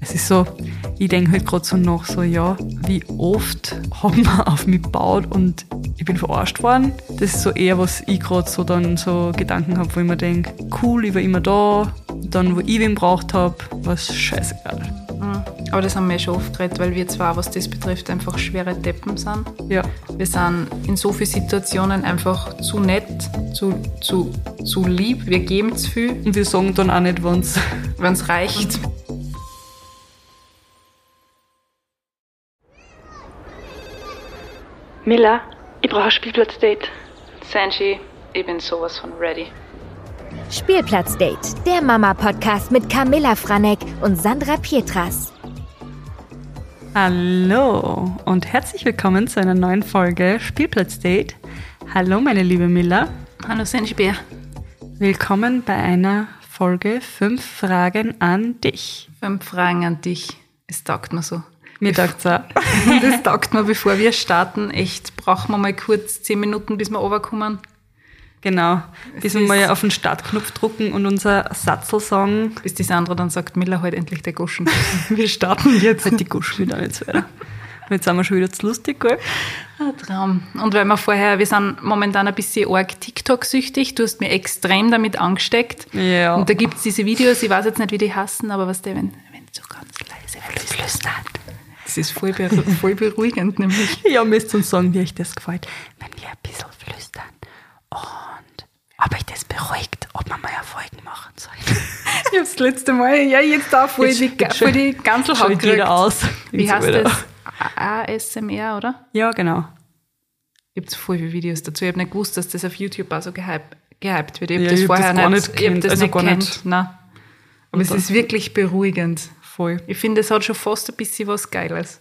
Es ist so, ich denke halt gerade so nach, so ja, wie oft haben wir auf mich gebaut und ich bin verarscht worden. Das ist so eher, was ich gerade so dann so Gedanken habe, wo ich mir denke, cool, ich war immer da. Dann, wo ich wen braucht habe, war es scheißegal. Mhm. Aber das haben wir schon oft geredet, weil wir zwar, was das betrifft, einfach schwere Deppen sind. Ja. Wir sind in so vielen Situationen einfach zu nett, zu, zu, zu lieb, wir geben zu viel, Und wir sagen dann auch nicht, wenn es reicht. Miller, ich brauche ein Spielplatzdate. Sanji, ich bin sowas von ready. Spielplatzdate, der Mama-Podcast mit Camilla Franek und Sandra Pietras. Hallo und herzlich willkommen zu einer neuen Folge Spielplatzdate. Hallo meine liebe Miller. Hallo Sanji Bär. Willkommen bei einer Folge Fünf Fragen an dich. Fünf Fragen an dich. Es taugt mir so. Mir dacht's auch. Das taugt mir, bevor wir starten. Echt, brauchen wir mal kurz zehn Minuten, bis wir runterkommen. Genau. Bis Es wir mal auf den Startknopf drucken und unser Satzel sagen. Bis die Sandra dann sagt, Miller, halt endlich der Goschen. Wir starten jetzt. Halt die Gusch wieder nicht weiter. Und jetzt sind wir schon wieder zu lustig, gell? Ein Traum. Und weil wir vorher, wir sind momentan ein bisschen arg TikTok-süchtig. Du hast mir extrem damit angesteckt. Ja. Und da gibt's diese Videos, ich weiß jetzt nicht, wie die hassen, aber was der, wenn, wenn so ganz leise flüstern. Das ist voll, beru voll beruhigend, nämlich. Ja, müsst uns sagen, wie euch das gefällt, wenn wir ein bisschen flüstern. Und ob euch das beruhigt, ob wir mal Erfolgen machen sollen. Ich hab's das letzte Mal, ja, jetzt da voll die, Jetzt voll die Ganzelhaut Schaut gekriegt. jeder aus. Wie heißt Wieder. das? ASMR, oder? Ja, genau. Gibt's voll viele Videos dazu. Ich habe nicht gewusst, dass das auf YouTube auch so gehypt, gehypt wird. Ich habe Ja, das ich hab vorher das gar nicht, nicht ich hab kennt, das also nicht gar kennt. nicht. Nein. Aber es Und ist wirklich beruhigend. Voll. Ich finde, es hat schon fast ein bisschen was Geiles.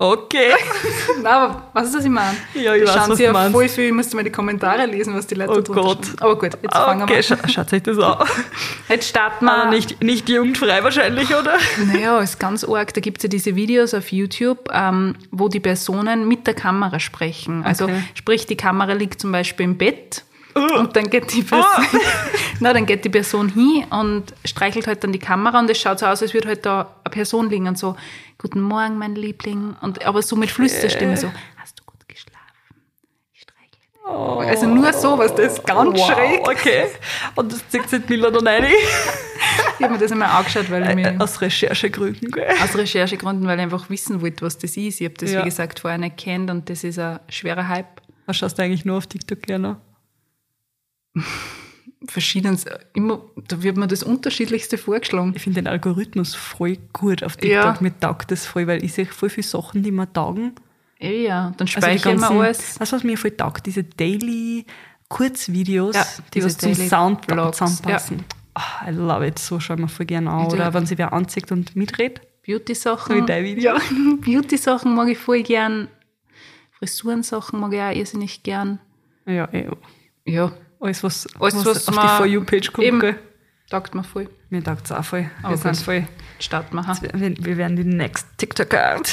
Okay. Nein, aber weißt du, was ich meine? Ja, ich Da weiß, schauen was sie ja meinst. voll viel, ich musste mal die Kommentare lesen, was die Leute Oh da drunter Gott. schreiben. Aber gut, jetzt fangen Okay, wir scha schaut euch das an. Jetzt starten wir. Aber nicht, nicht jugendfrei wahrscheinlich, oder? Naja, ist ganz arg. Da gibt's ja diese Videos auf YouTube, ähm, wo die Personen mit der Kamera sprechen. Also Okay. sprich, die Kamera liegt zum Beispiel im Bett und dann geht die Person, na, dann geht die Person hin und streichelt halt dann die Kamera und es schaut so aus, als würde halt da eine Person liegen und so, guten Morgen, mein Liebling. Und, aber so mit Flüsterstimme so, hast du gut geschlafen? Ich streichle dich. Also nur sowas, das ist ganz wow, schräg. okay. Und das zieht sich Miller dann rein. Ich habe mir das einmal angeschaut, weil ich mir... Äh, Aus Recherchegründen, gell? aus Recherchegründen, weil ich einfach wissen wollte, was das ist. Ich habe das, Ja. wie gesagt, vorher nicht kennt und das ist ein schwerer Hype. Was schaust du eigentlich nur auf TikTok gerne? Verschiedenes, immer, da wird mir das Unterschiedlichste vorgeschlagen. Ich finde den Algorithmus voll gut auf TikTok. Ja. Mir taugt das voll, weil ich sehe voll viele Sachen, die mir taugen. Eh ja, dann Also die speichere ich mir alles. Du, was mir voll taugt? Diese Daily Kurzvideos, Ja, die was zum Sound zusammenpassen. Ah, I love it. So schaue ich mir voll gerne an. Oder wenn sie wer anzieht und mitredet. Beauty-Sachen. Ja, Beauty-Sachen mag ich voll gern. Frisurensachen mag ich auch irrsinnig gern. Ja, eh. Ja, Alles, was, Alles, was, was auf die For You-Page kommt. eben. Gell? taugt mir voll. Mir taugt es auch voll. Aber wir, sind gut. voll Starten wir. wir, werden die next TikToker.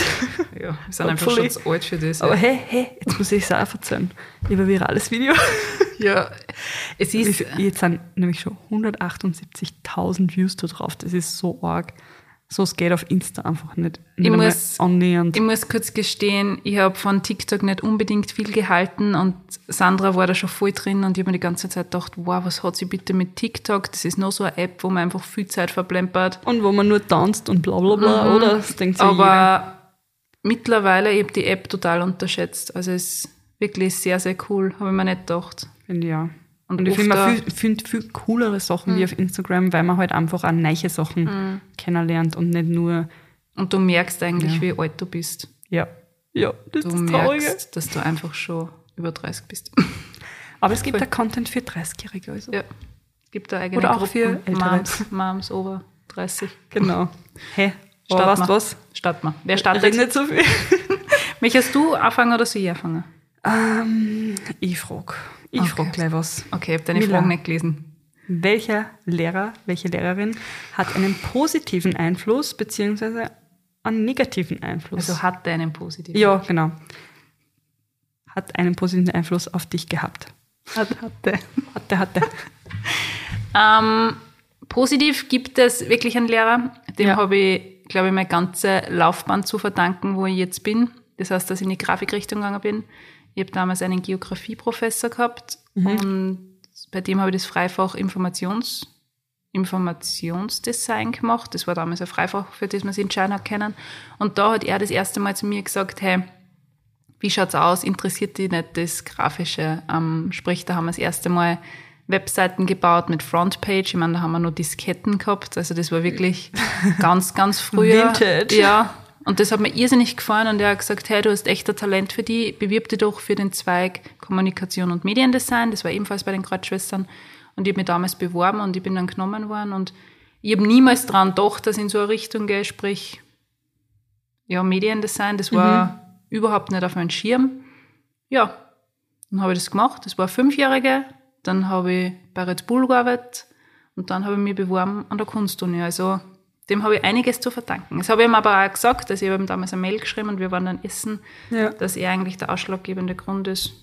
Ja, wir sind einfach schon zu alt für das. Aber ja. hey, hey, jetzt muss ich es auch erzählen. Ich ein virales Video. ja, es ist... Jetzt sind nämlich schon 178.000 Views da drauf. Das ist so arg. So es geht auf Insta einfach nicht. nicht Ich muss- annähernd. Ich muss kurz gestehen, ich habe von TikTok nicht unbedingt viel gehalten und Sandra war da schon voll drin und ich habe mir die ganze Zeit gedacht, wow, was hat sie bitte mit TikTok? Das ist nur so eine App, wo man einfach viel Zeit verplempert. Und wo man nur tanzt und bla bla bla, oder? Das denkt sich jeder. Mhm. Aber mittlerweile, ich habe die App total unterschätzt. Also es ist wirklich sehr, sehr cool, habe ich mir nicht gedacht. Finde ich ja. Und Und, ich finde man viel, find viel coolere Sachen wie auf Instagram, weil man halt einfach auch neue Sachen kennenlernt und nicht nur, Und du merkst eigentlich, Ja. wie alt du bist. ja, ja, das Du ist das Traurige. merkst, dass du einfach schon über 30 bist. Aber es gibt da Content für 30-Jährige. Also. ja. Gibt da eigene Oder auch Gruppen, für Ältere. Moms, Moms over 30. Genau. Hey, aber Starten weißt du was? Starten wir. Wer Red startet? nicht so viel. Möchtest du anfangen oder soll ich anfangen? Ähm, ich frage. Ich Okay. frage gleich was. Okay, ich habe deine Mila. Fragen nicht gelesen. Welcher Lehrer, welche Lehrerin hat einen positiven Einfluss beziehungsweise einen negativen Einfluss? Also hatte einen positiven. ja, genau. Hat einen positiven Einfluss auf dich gehabt. Hat- hatte. Hatte, hatte. Ähm, positiv gibt es wirklich einen Lehrer, dem Ja. habe ich, glaube ich, meine ganze Laufbahn zu verdanken, wo ich jetzt bin. Das heißt, dass ich in die Grafikrichtung gegangen bin. Ich habe damals einen Geografieprofessor gehabt und bei dem habe ich das Freifach Informations, Informationsdesign gemacht. Das war damals ein Freifach, für das man sich entscheiden hat können. Und da hat er das erste Mal zu mir gesagt, hey, wie schaut's aus? Interessiert dich nicht das Grafische? Ähm, sprich, da haben wir das erste Mal Webseiten gebaut mit Frontpage. Ich meine, da haben wir nur Disketten gehabt. Also das war wirklich ganz, ganz früher. Vintage. Ja. Und das hat mir irrsinnig gefallen und er hat gesagt, hey, du hast echt ein Talent für die, bewirb dich doch für den Zweig Kommunikation und Mediendesign. Das war ebenfalls bei den Kreuzschwestern. Und ich habe mich damals beworben und ich bin dann genommen worden und ich habe niemals dran gedacht, dass ich in so eine Richtung gehe, sprich, ja, Mediendesign, das war überhaupt nicht auf meinem Schirm. Ja, dann habe ich das gemacht. Das war Fünfjährige. Dann habe ich bei Red Bull gearbeitet und dann habe ich mich beworben an der Kunstuni. Also dem habe ich einiges zu verdanken. Das habe ich ihm aber auch gesagt, dass ich habe ihm damals eine Mail geschrieben und wir waren dann essen, Ja. dass er eigentlich der ausschlaggebende Grund ist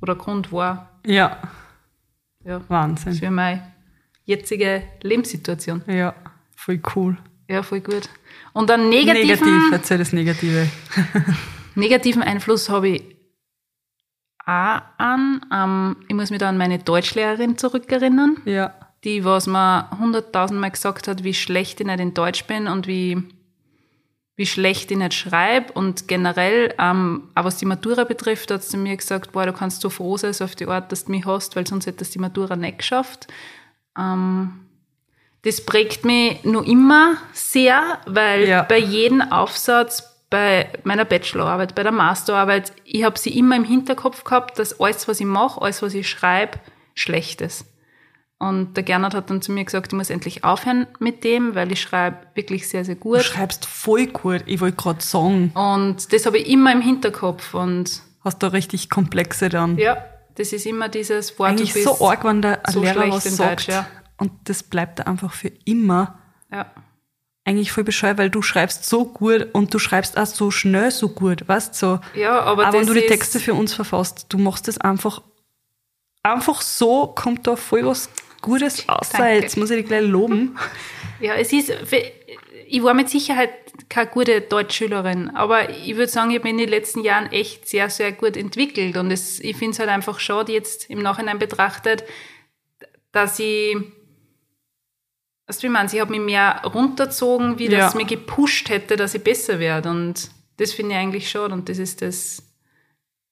oder Grund war Ja, ja, Wahnsinn. für meine jetzige Lebenssituation. Ja, voll cool. Ja, voll gut. Und einen negativen, Negativ, erzähl das Negative. negativen Einfluss habe ich auch an. Ähm, ich muss mich da an meine Deutschlehrerin zurückerinnern, Ja. Die was mir hunderttausendmal gesagt hat, wie schlecht ich nicht in Deutsch bin und wie, wie schlecht ich nicht schreibe. Und generell, ähm, auch was die Matura betrifft, hat sie mir gesagt, boah, du kannst so froh sein, so auf die Art, dass du mich hast, weil sonst hättest du die Matura nicht geschafft. Ähm, das prägt mich nur immer sehr, weil Ja. bei jedem Aufsatz, bei meiner Bachelorarbeit, bei der Masterarbeit, ich habe sie immer im Hinterkopf gehabt, dass alles, was ich mache, alles, was ich schreibe, schlecht ist. Und der Gernot hat dann zu mir gesagt, ich muss endlich aufhören mit dem, weil ich schreibe wirklich sehr, sehr Du gut. schreibst voll gut. Ich wollte gerade sagen, Und das habe ich immer im Hinterkopf. Und hast da richtig komplexe dann. ja, das ist immer dieses Wort, Eigentlich du so arg, wenn der so Lehrer was sagt. Deutsch, ja. Und das bleibt einfach für immer. Ja. Eigentlich voll bescheuert, weil du schreibst so gut und du schreibst auch so schnell so gut, weißt so. Ja, aber Aber wenn du die Texte für uns verfasst, du machst das einfach, einfach so, kommt da voll was Gutes aus. Danke. Jetzt muss ich dich gleich loben. Ja, es ist, ich war mit Sicherheit keine gute Deutschschülerin, aber ich würde sagen, ich habe mich in den letzten Jahren echt sehr, sehr gut entwickelt und es, ich finde es halt einfach schade jetzt im Nachhinein betrachtet, dass ich, weißt du, wie man, ich habe mich mehr runtergezogen, wie Ja. das mir gepusht hätte, dass ich besser werde und das finde ich eigentlich schade und das ist das,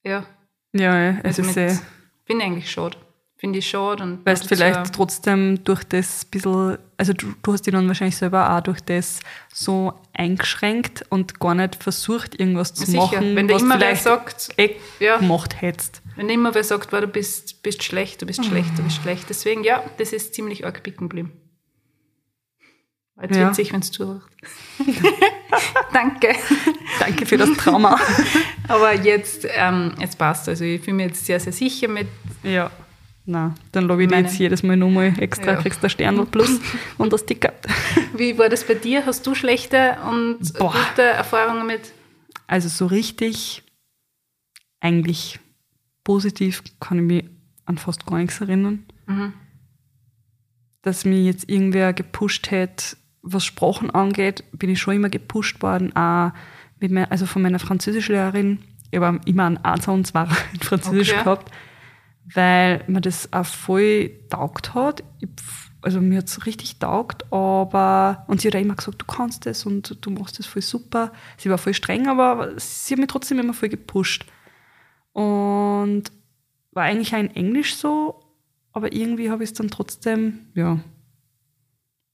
ja, Ja, es also ist eh, finde ich eigentlich schade. Finde ich schade und und vielleicht so- trotzdem durch das bisschen, also du, du hast dich dann wahrscheinlich selber auch durch das so eingeschränkt und gar nicht versucht, irgendwas zu Sicher, machen, wenn was immer wer vielleicht sagt, eh ja. gemacht hättest. Wenn immer wer sagt, wow, du bist, bist schlecht, du bist schlecht, du bist schlecht. Deswegen, ja, das ist ziemlich arg bicken geblieben. Jetzt Ja. witzig, wenn es zuhört. Danke. Danke für das Trauma. Aber jetzt, ähm, jetzt passt. Also ich fühle mich jetzt sehr, sehr sicher mit. ja. Na, dann lobe ich Meine- jetzt jedes Mal nochmal extra, Ja. kriegst du Stern plus und das Ticket. Wie war das bei dir? Hast du schlechte und Boah. gute Erfahrungen mit? Also so richtig, eigentlich positiv kann ich mich an fast gar nichts erinnern. Mhm. Dass mich jetzt irgendwer gepusht hat, was Sprachen angeht, bin ich schon immer gepusht worden, auch mit mein, also von meiner Französischlehrerin. Ich habe immer einen Einser und Zweier in Französisch Okay. gehabt, weil mir das auch voll taugt hat. Also mir hat es richtig taugt, aber und sie hat auch immer gesagt, du kannst das und du machst das voll super. Sie war voll streng, aber sie hat mich trotzdem immer voll gepusht. Und war eigentlich auch in Englisch so, aber irgendwie habe ich es dann trotzdem, ja,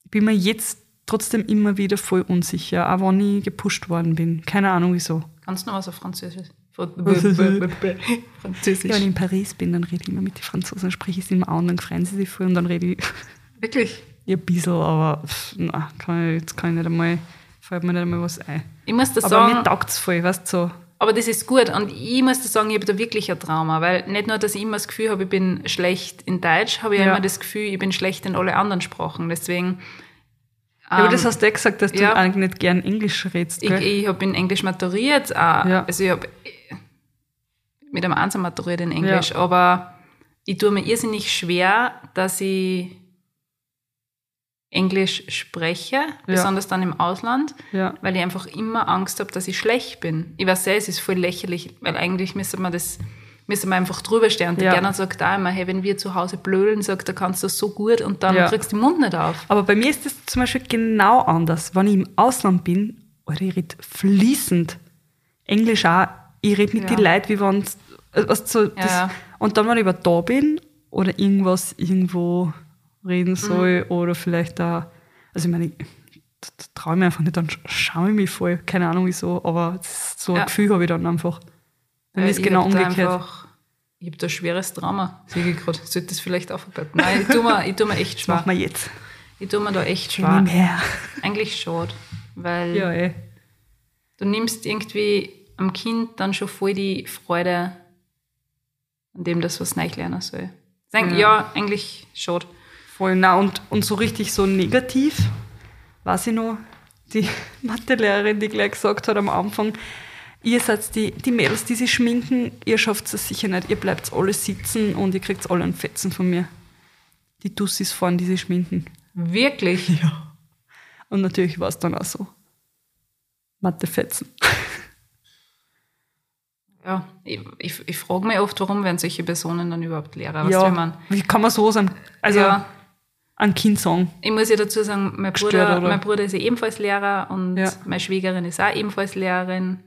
ich bin mir jetzt trotzdem immer wieder voll unsicher, auch wenn ich gepusht worden bin. Keine Ahnung wieso. Kannst du noch was auf Französisch? Ja, Französisch. wenn ich in Paris bin, dann rede ich immer mit den Franzosen, spreche ich es immer an, dann freuen sie sich voll und dann rede ich Wirklich? ja, ein bisschen, aber pff, na, kann ich, jetzt kann ich nicht einmal, fällt mir nicht einmal was ein. Ich muss das Aber sagen. mir taugt es voll, weißt du, so. Aber das ist gut. Und ich muss da sagen, ich habe da wirklich ein Trauma, weil nicht nur, dass ich immer das Gefühl habe, ich bin schlecht in Deutsch, habe ich ja. Ja. immer das Gefühl, ich bin schlecht in alle anderen Sprachen. Deswegen. Ja, aber ähm, das hast du ja gesagt, dass du ja. eigentlich nicht gern Englisch redest, ich, gell? ich habe in Englisch maturiert. Auch. Ja. Also ich habe mit einem Einser maturiert in Englisch, aber ich tue mir irrsinnig schwer, dass ich Englisch spreche, besonders dann im Ausland, Ja. weil ich einfach immer Angst habe, dass ich schlecht bin. Ich weiß sehr, es ist voll lächerlich, weil eigentlich müsste man das müsste man einfach drüber stehen. Und Ja. der Gerner sagt auch immer, hey, wenn wir zu Hause blödeln, sagt er, kannst du das so gut und dann Ja. kriegst du den Mund nicht auf. Aber bei mir ist das zum Beispiel genau anders. Wenn ich im Ausland bin, Alter, ich rede fließend. Englisch auch. Ich rede mit Ja. den Leuten, wie wenn was so, das, ja. Und dann, wenn ich aber da bin oder irgendwas irgendwo reden soll Mhm. oder vielleicht da, also ich meine, ich, traue ich mich einfach nicht, dann schaue ich mich voll. Keine Ahnung wieso, aber das, so ein Ja. Gefühl habe ich dann einfach. Bei mir Weil ist ich genau umgekehrt. Einfach, ich habe da ein schweres Trauma, sehe ich gerade. Sollte das vielleicht aufarbeiten? Nein, ich tue mir, ich tu mir echt Das schwer. machen wir jetzt. Ich tue mir da echt schwer. her. Eigentlich schade, weil Ja, eh. du nimmst irgendwie am Kind dann schon voll die Freude an dem, das was neu lernen soll. Sagen, Ja. ja. eigentlich schade. Voll, na und, und so richtig so negativ, weiß ich noch, die Mathelehrerin, die gleich gesagt hat am Anfang, ihr seid die, die Mädels, die sich schminken, ihr schafft es sicher nicht, ihr bleibt alle sitzen und ihr kriegt alle einen Fetzen von mir. Die Tussis fahren, die sich schminken. Wirklich? Ja. Und natürlich war es dann auch so. Mathefetzen. Ja, ich, ich, ich frage mich oft, warum werden solche Personen dann überhaupt Lehrer? Du, ja, wenn man, wie kann man so sein? Also ja, ein Kind sagen. ich muss ja dazu sagen, mein Gestört, Bruder, oder? mein Bruder ist ja ebenfalls Lehrer und Ja. meine Schwägerin ist auch ebenfalls Lehrerin.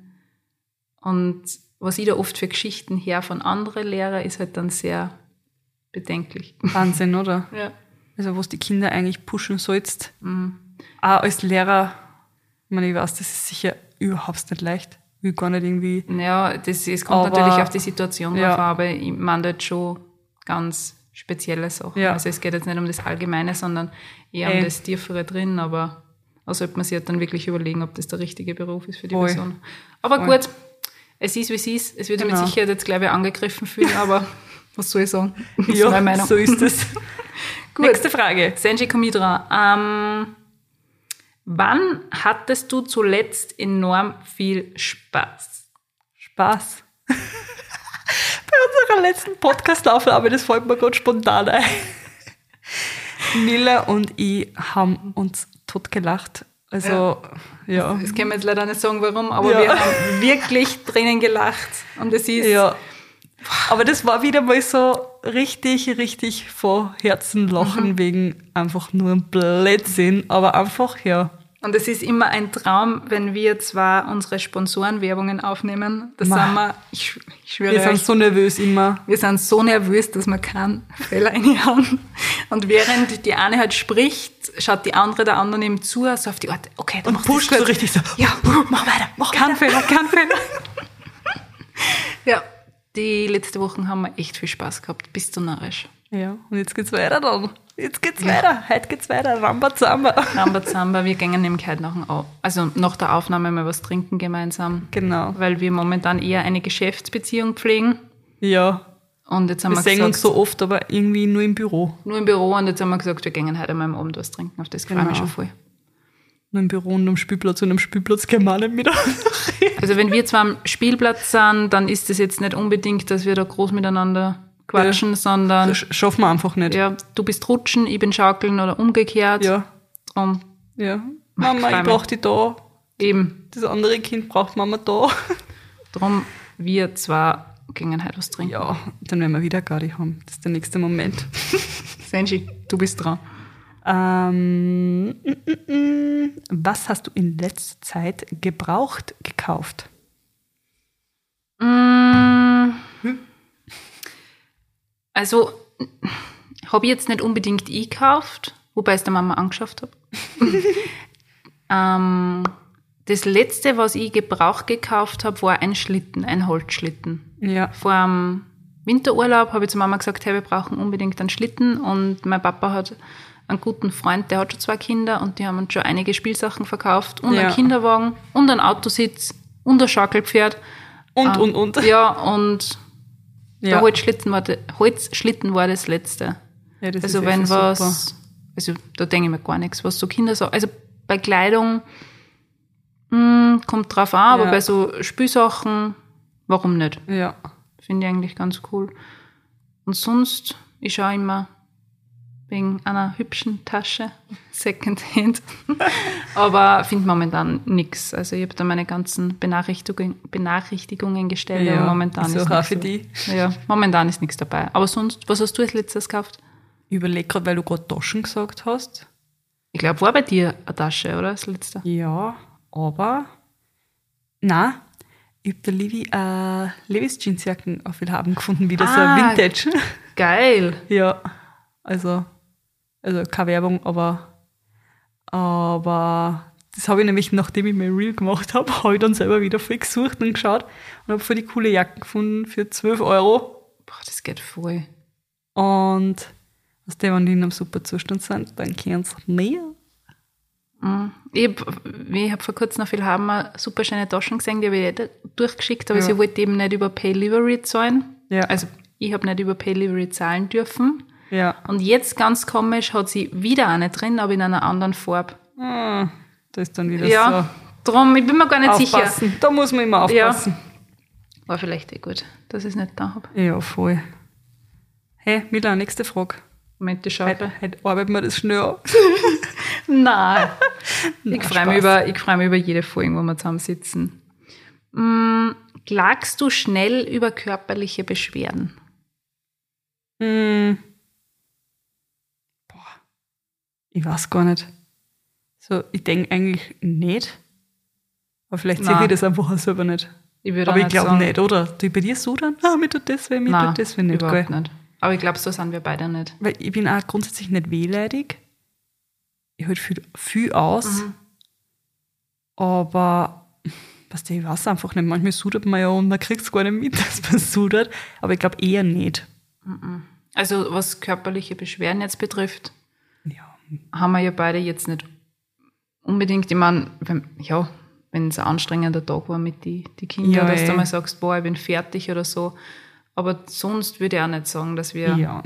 Und was ich da oft für Geschichten her von anderen Lehrern, ist halt dann sehr bedenklich. Wahnsinn, oder? Ja. Also was die Kinder eigentlich pushen sollst. Mhm. Auch als Lehrer, ich meine, ich weiß, das ist sicher überhaupt nicht leicht. Will gar nicht irgendwie. Ja, das, es kommt Aber- natürlich auf die Situation ja. drauf aber ich meine jetzt schon ganz spezielle Sachen. Ja. Also es geht jetzt nicht um das Allgemeine, sondern eher Ey. um das Tiefere drin, aber da sollte man sich halt dann wirklich überlegen, ob das der richtige Beruf ist für die Voll. Person. Aber Voll. gut, es ist, wie es ist. Es wird Genau. mit Sicherheit jetzt, glaube ich, angegriffen fühlen, aber was soll ich sagen? Das ist Ja, meine Meinung. so ist es. Gut. Nächste Frage. Senji Komidra, ähm, wann hattest du zuletzt enorm viel Spaß? Spaß. Bei unserer letzten Podcast-Aufnahme, das fällt mir gerade spontan ein. Nilla und ich haben uns totgelacht. Also, ja. Das können wir jetzt leider nicht sagen, warum, aber Ja. wir haben wirklich Tränen gelacht. Und es ist, Ja. Aber das war wieder mal so richtig, richtig vor Herzen lachen Mhm. wegen einfach nur Blödsinn. Aber einfach, ja. und es ist immer ein Traum, wenn wir zwar unsere Sponsorenwerbungen aufnehmen. Da Ma. sind wir, ich, ich schwöre Wir sind euch, so nervös immer. wir sind so nervös, dass wir keinen Fehler reinhauen. Und während die eine halt spricht, schaut die andere der anderen eben zu, so auf die Art, okay, du Und pusht so richtig so. Ja, mach weiter, mach Kein Fehler, kein Fehler. ja, die letzte Woche haben wir echt viel Spaß gehabt. Bist du narrisch? Ja, und jetzt geht's weiter dann. Jetzt geht's weiter. Heute geht's weiter. Rambazamba. Rambazamba, wir gehen nämlich heute nach, Au- also nach der Aufnahme mal was trinken gemeinsam. Genau. Weil wir momentan eher eine Geschäftsbeziehung pflegen. Ja. Und jetzt haben Wir wir, sehen gesagt, uns so oft, aber irgendwie nur im Büro. nur im Büro und jetzt haben wir gesagt, wir gehen heute mal am Abend was trinken. Auf das freue ich mich Genau. schon voll. Im Büro und am Spielplatz und am Spielplatz können wir nicht miteinander reden. Also wenn wir zwar am Spielplatz sind, dann ist es jetzt nicht unbedingt, dass wir da groß miteinander quatschen, sondern Das sch- schaffen wir einfach nicht. ja, du bist rutschen, ich bin schaukeln oder umgekehrt. Ja. Drum ja. Mama, frei ich brauch die da. eben, Das andere Kind braucht Mama da. drum wir zwar gingen heute was trinken. Ja, dann werden wir wieder Gaudi haben. Das ist der nächste Moment. Senji, du bist dran. Ähm, was hast du in letzter Zeit gebraucht gekauft? Mm. Also, habe ich jetzt nicht unbedingt ich gekauft, wobei ich es der Mama angeschafft habe. ähm, das letzte, was ich gebraucht gekauft habe, war ein Schlitten, ein Holzschlitten. Ja. Vor dem Winterurlaub habe ich zu Mama gesagt, hey, wir brauchen unbedingt einen Schlitten. Und mein Papa hat einen guten Freund, der hat schon zwei Kinder und die haben uns schon einige Spielsachen verkauft und Ja. einen Kinderwagen und einen Autositz und ein Schaukelpferd. Und, Ah, und, und. Ja, und Ja. der Holzschlitten war, de, Holzschlitten war das letzte. Ja, das also wenn echt was, super. also da denke ich mir gar nichts, was so Kinder so, also bei Kleidung mh, kommt drauf an, aber bei so Spielsachen, warum nicht? Ja. Finde ich eigentlich ganz cool. Und sonst, ich schaue immer, wegen einer hübschen Tasche, Secondhand. Aber finde momentan nichts. Also ich habe da meine ganzen Benachrichtigungen, Benachrichtigungen gestellt. Ja, aber momentan ist auch nichts für so- die. Ja, momentan ist nichts dabei. Aber sonst, was hast du als letztes gekauft? Ich überlege gerade, weil du gerade Taschen gesagt hast. Ich glaube, war bei dir eine Tasche, oder? Das letzte. Ja, aber. Na, ich habe der Levi äh, Levis Jeansjacken auf haben gefunden, wieder so Ah. ein Vintage. Geil. ja, also, also keine Werbung, aber, aber das habe ich nämlich, nachdem ich mein Reel gemacht habe, habe ich dann selber wieder viel gesucht und geschaut und habe voll die coole Jacken gefunden für 12 Euro. Boah, das geht voll. Und aus dem, wenn die in einem super Zustand sind, dann können sie mehr. Ich habe hab vor kurzem noch viel haben super schöne Taschen gesehen, die habe ich eh durchgeschickt, aber Ja. sie wollte eben nicht über Paylivery zahlen. Ja. Also ich habe nicht über Paylivery zahlen dürfen. Ja. Und jetzt ganz komisch hat sie wieder eine drin, aber in einer anderen Farbe. Ah, da ist dann wieder Ja, drum, ich bin mir gar nicht so. sicher. Aufpassen. Da muss man immer Ja. aufpassen. War vielleicht eh gut, dass ich es nicht da habe. Ja, voll. Hey, Mila, nächste Frage. Moment, ich Heute, schaue. heute arbeiten wir das schnell ab. Nein. Ich freue mich, über, ich freu mich über jede Folge, wo wir zusammensitzen. Mm, klagst du schnell über körperliche Beschwerden? Hm. Boah. Ich weiß gar nicht. So, ich denke eigentlich nicht. Aber vielleicht sehe ich das einfach auch selber nicht. Ich Aber ich glaube nicht, oder? Du bei dir so dann? Ah, mir tut das weh, mir Nein, tut das weh nicht. überhaupt Gell? nicht. Aber ich glaube, so sind wir beide nicht. Weil ich bin auch grundsätzlich nicht wehleidig. Ich halte viel, viel aus. Mhm. Aber was ich weiß einfach nicht. Manchmal sudert man ja und man kriegt es gar nicht mit, dass man sudert. Aber ich glaube eher nicht. Also was körperliche Beschwerden jetzt betrifft. Haben wir ja beide jetzt nicht unbedingt, ich meine, wenn, ja, wenn es ein anstrengender Tag war mit die, die Kindern, Ja, dass eh. du mal sagst, boah, ich bin fertig oder so. Aber sonst würde ich auch nicht sagen, dass wir, Ja.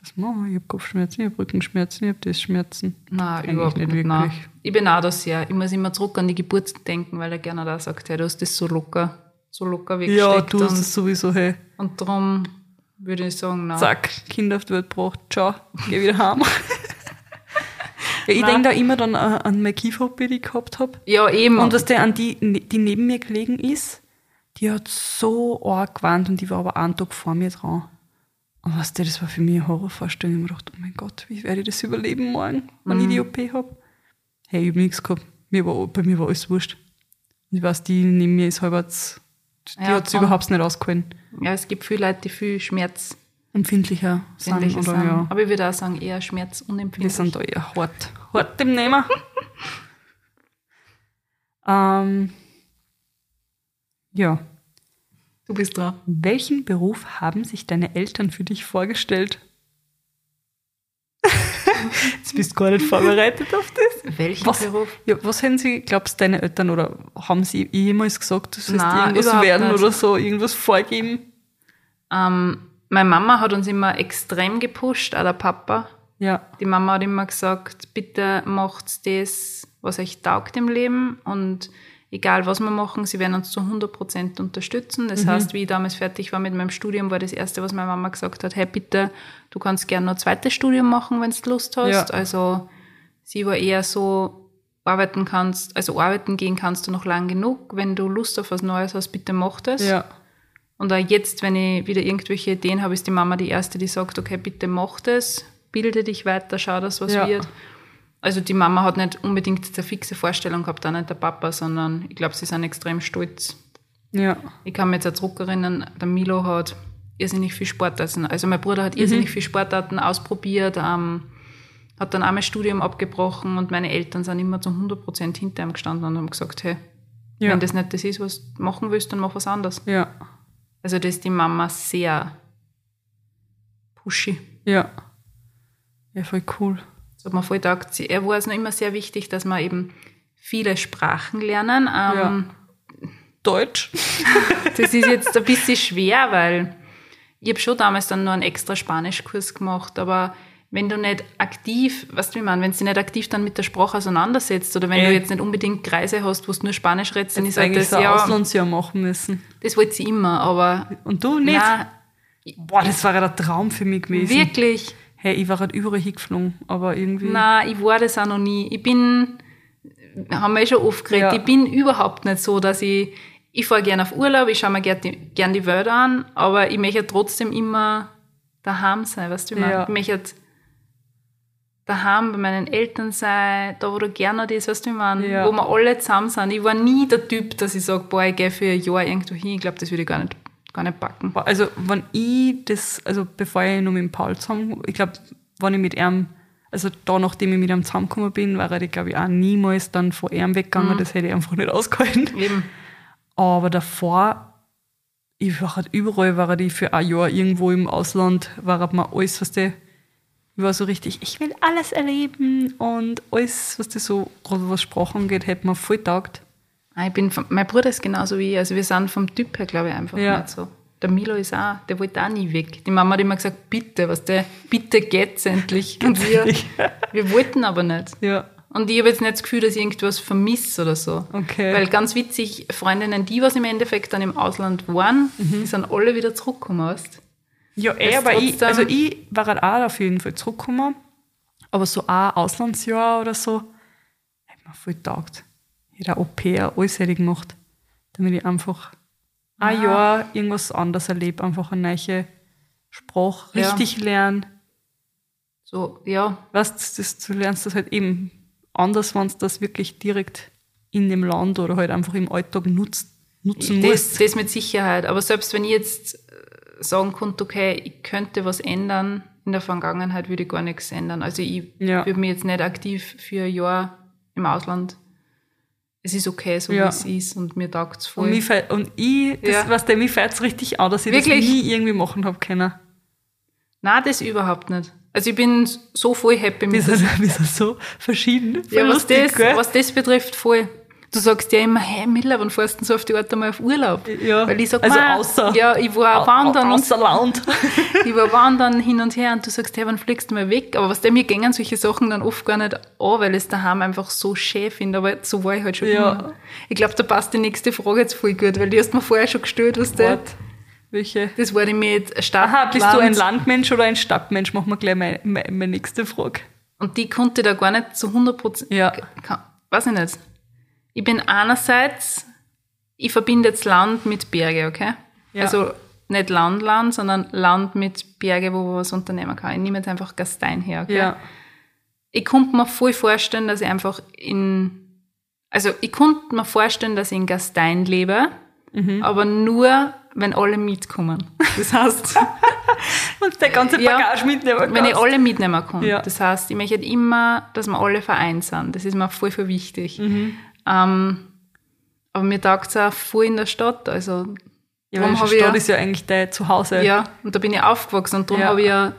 Das mache ich. Habe Kopfschmerzen, ich habe Rückenschmerzen, ich habe das Schmerzen. nein, Eigentlich überhaupt nicht nicht. Nein. wirklich. Ich bin auch da sehr, ich muss immer zurück an die Geburt denken, weil er gerne da sagt, hey, du hast das so locker, so locker Ja, weggesteckt. du hast es sowieso, hey. und darum würde ich sagen, nein. Zack, Kind auf die Welt gebracht, ciao, geh wieder heim. Ja, ich denke da immer dann äh, an meine Kiefer, die ich gehabt habe. Ja, eben. Und dass der an die, die neben mir gelegen ist, die hat so arg gewarnt und die war aber einen Tag vor mir dran. Und was das war für mich eine Horrorvorstellung. Ich hab mir gedacht, oh mein Gott, wie werde ich das überleben morgen, wenn ich die OP habe? Hey, ich hab nichts gehabt. Mir war, bei mir war alles wurscht. Und ich weiß, die neben mir ist halbwegs, die Ja, hat es überhaupt nicht ausgehalten. ja, es gibt viele Leute, die viel Schmerz Empfindlicher sind, oder sind. ja. Aber ich würde auch sagen, eher Wir schmerzunempfindlich. sind da eher hart, hart im Nehmen. ähm, ja. Du bist dran. Welchen Beruf haben sich deine Eltern für dich vorgestellt? Jetzt bist du gar nicht vorbereitet auf das. Welchen Was, Beruf? ja, was hätten sie, glaubst du, deine Eltern oder haben sie jemals gesagt, du sollst Nein, irgendwas werden nicht. oder so, irgendwas vorgeben? Ähm, meine Mama hat uns immer extrem gepusht, auch der Papa. Ja. Die Mama hat immer gesagt, bitte macht das, was euch taugt im Leben und egal was wir machen, sie werden uns zu 100% unterstützen. Das heißt, wie ich damals fertig war mit meinem Studium, war das Erste, was meine Mama gesagt hat, hey bitte, du kannst gerne noch ein zweites Studium machen, wenn du Lust hast. Ja. Also sie war eher so, arbeiten kannst, also arbeiten gehen kannst du noch lang genug. Wenn du Lust auf was Neues hast, bitte mach das. Ja. Und auch jetzt, wenn ich wieder irgendwelche Ideen habe, ist die Mama die Erste, die sagt, okay, bitte mach das, bilde dich weiter, schau, dass was Ja. wird. Also die Mama hat nicht unbedingt eine fixe Vorstellung gehabt, auch nicht der Papa, sondern ich glaube, sie sind extrem stolz. Ja. Ich kann mich jetzt auch zurückerinnern, der Milo hat irrsinnig viel Sportarten, also mein Bruder hat irrsinnig viel Sportarten ausprobiert, ähm, hat dann einmal Studium abgebrochen und meine Eltern sind immer zu 100% hinter ihm gestanden und haben gesagt, hey, Ja. wenn das nicht das ist, was du machen willst, dann mach was anderes. Ja. Also das ist die Mama sehr pushy. Ja. Ja, voll cool. Das hat mir voll gedacht. Er war es noch immer sehr wichtig, dass wir eben viele Sprachen lernen. Ähm, Deutsch. Das ist jetzt ein bisschen schwer, weil ich habe schon damals dann nur einen extra Spanischkurs gemacht, aber wenn du nicht aktiv, weißt du, wie meine, wenn du dich nicht aktiv dann mit der Sprache auseinandersetzt oder wenn Ey. du jetzt nicht unbedingt Kreise hast, wo du nur Spanisch redest, dann ist halt das, so ja, Auslandsjahr machen müssen. das wollte sie immer, aber Und du nicht? nein, Boah, das war ja der Traum für mich gewesen. wirklich, Hey, ich war halt überall hingeflogen, aber irgendwie. Nein, ich war das auch noch nie. Ich bin, haben wir eh schon oft geredet, Ja. ich bin überhaupt nicht so, dass ich, ich fahre gerne auf Urlaub, ich schaue mir gerne die, gern die Welt an, aber ich möchte trotzdem immer daheim sein, weißt du, wie? Ja. Ich möchte daheim bei meinen Eltern sein, da wo du gerne ist, weißt du, ich meine? Ja. Wo wir alle zusammen sind. Ich war nie der Typ, dass ich sage, boah, ich gehe für ein Jahr irgendwo hin. Ich glaube, das würde ich gar nicht, gar nicht packen. Also, wenn ich das, also bevor ich noch mit dem Paul zusammen, ich glaube, wenn ich mit ihm, also da, nachdem ich mit ihm zusammengekommen bin, war ich, glaube ich, auch niemals dann von ihm weggegangen. Das hätte ich einfach nicht ausgehalten. Eben. Aber davor, ich war halt überall, war ich für ein Jahr irgendwo im Ausland, war halt mir alles, was der, ich war so richtig, ich will alles erleben und alles, was das so, gerade was Sprachen angeht, hätte mir voll taugt. Ah, Ich bin, vom- mein Bruder ist genauso wie ich. Also wir sind vom Typ her, glaube ich, einfach Ja. nicht so. Der Milo ist auch, der wollte auch nie weg. Die Mama hat immer gesagt, bitte, was der, bitte geht's endlich. Und wir, wir wollten aber nicht. Ja, Und ich habe jetzt nicht das Gefühl, dass ich irgendwas vermisse oder so. Okay. Weil ganz witzig, Freundinnen, die was im Endeffekt dann im Ausland waren, Mhm. die sind alle wieder zurückgekommen, weißt Ja, eh, aber ich, also ich war halt auch auf jeden Fall zurückgekommen, aber so ein Auslandsjahr oder so, hätte mir voll taugt. Ich hätte Au-pair, alles hätte gemacht, damit ich einfach ein Jahr irgendwas anderes erlebe, einfach eine neue Sprache Ja. richtig lernen. So, ja, Weißt du, das, du lernst das halt eben anders, wenn du das wirklich direkt in dem Land oder halt einfach im Alltag nutzt, nutzen das, musst. das mit Sicherheit. Aber selbst wenn ich jetzt sagen könnte, okay, ich könnte was ändern in der Vergangenheit, würde ich gar nichts ändern. Also ich Ja. würde mich jetzt nicht aktiv für ein Jahr im Ausland. Es ist okay, so Ja. wie es ist und mir taugt es voll. Und, mich, und ich, das, Ja. was der mich fällt richtig an, dass ich Wirklich? das nie irgendwie machen habe können. Nein, das überhaupt nicht. Also ich bin so voll happy Wir mit sind, wir sind so verschieden. Voll Ja, was lustig, das, gell? was das betrifft, voll. Du sagst ja immer, hey Miller, wann fährst du so auf die Art einmal auf Urlaub? Ja, Weil ich sag, also "Ma, außer- Ja, ich war Au- wandern Außer Land. ich war wandern hin und her und du sagst, hey, wann fliegst du mal weg? Aber was der mir gängen solche Sachen dann oft gar nicht an, weil ich es daheim einfach so schön finde. Aber so war ich halt schon Ja. immer. Ich glaube, da passt die nächste Frage jetzt voll gut, weil die hast mir vorher schon gestellt, was der. Welche? Das war die mit Stadt. Aha, bist du ein Land. Landmensch oder ein Stadtmensch? Machen wir gleich meine, meine, meine nächste Frage. Und die konnte da gar nicht zu 100 Prozent. Ja. Weiß ich nicht. Ich bin einerseits, ich verbinde jetzt Land mit Berge, okay? Ja. Also nicht Land, Land, sondern Land mit Berge, wo man was unternehmen kann. Ich nehme jetzt einfach Gastein her, okay? Ja. Ich konnte mir voll vorstellen, dass ich einfach in, also ich konnte mir vorstellen, dass ich in Gastein lebe, Mhm. aber nur, wenn alle mitkommen. Das heißt, Und der ganze Ja. Bagage mitnehmen wenn ich alle mitnehmen kann. Ja. Das heißt, ich möchte immer, dass wir alle vereint sind. Das ist mir voll, voll wichtig. Mhm. Ähm, aber mir taugt es auch voll in der Stadt. Also, Ja, weil die ich Stadt ja- ist ja eigentlich dein Zuhause. ja, und da bin ich aufgewachsen und darum Ja. habe ich ja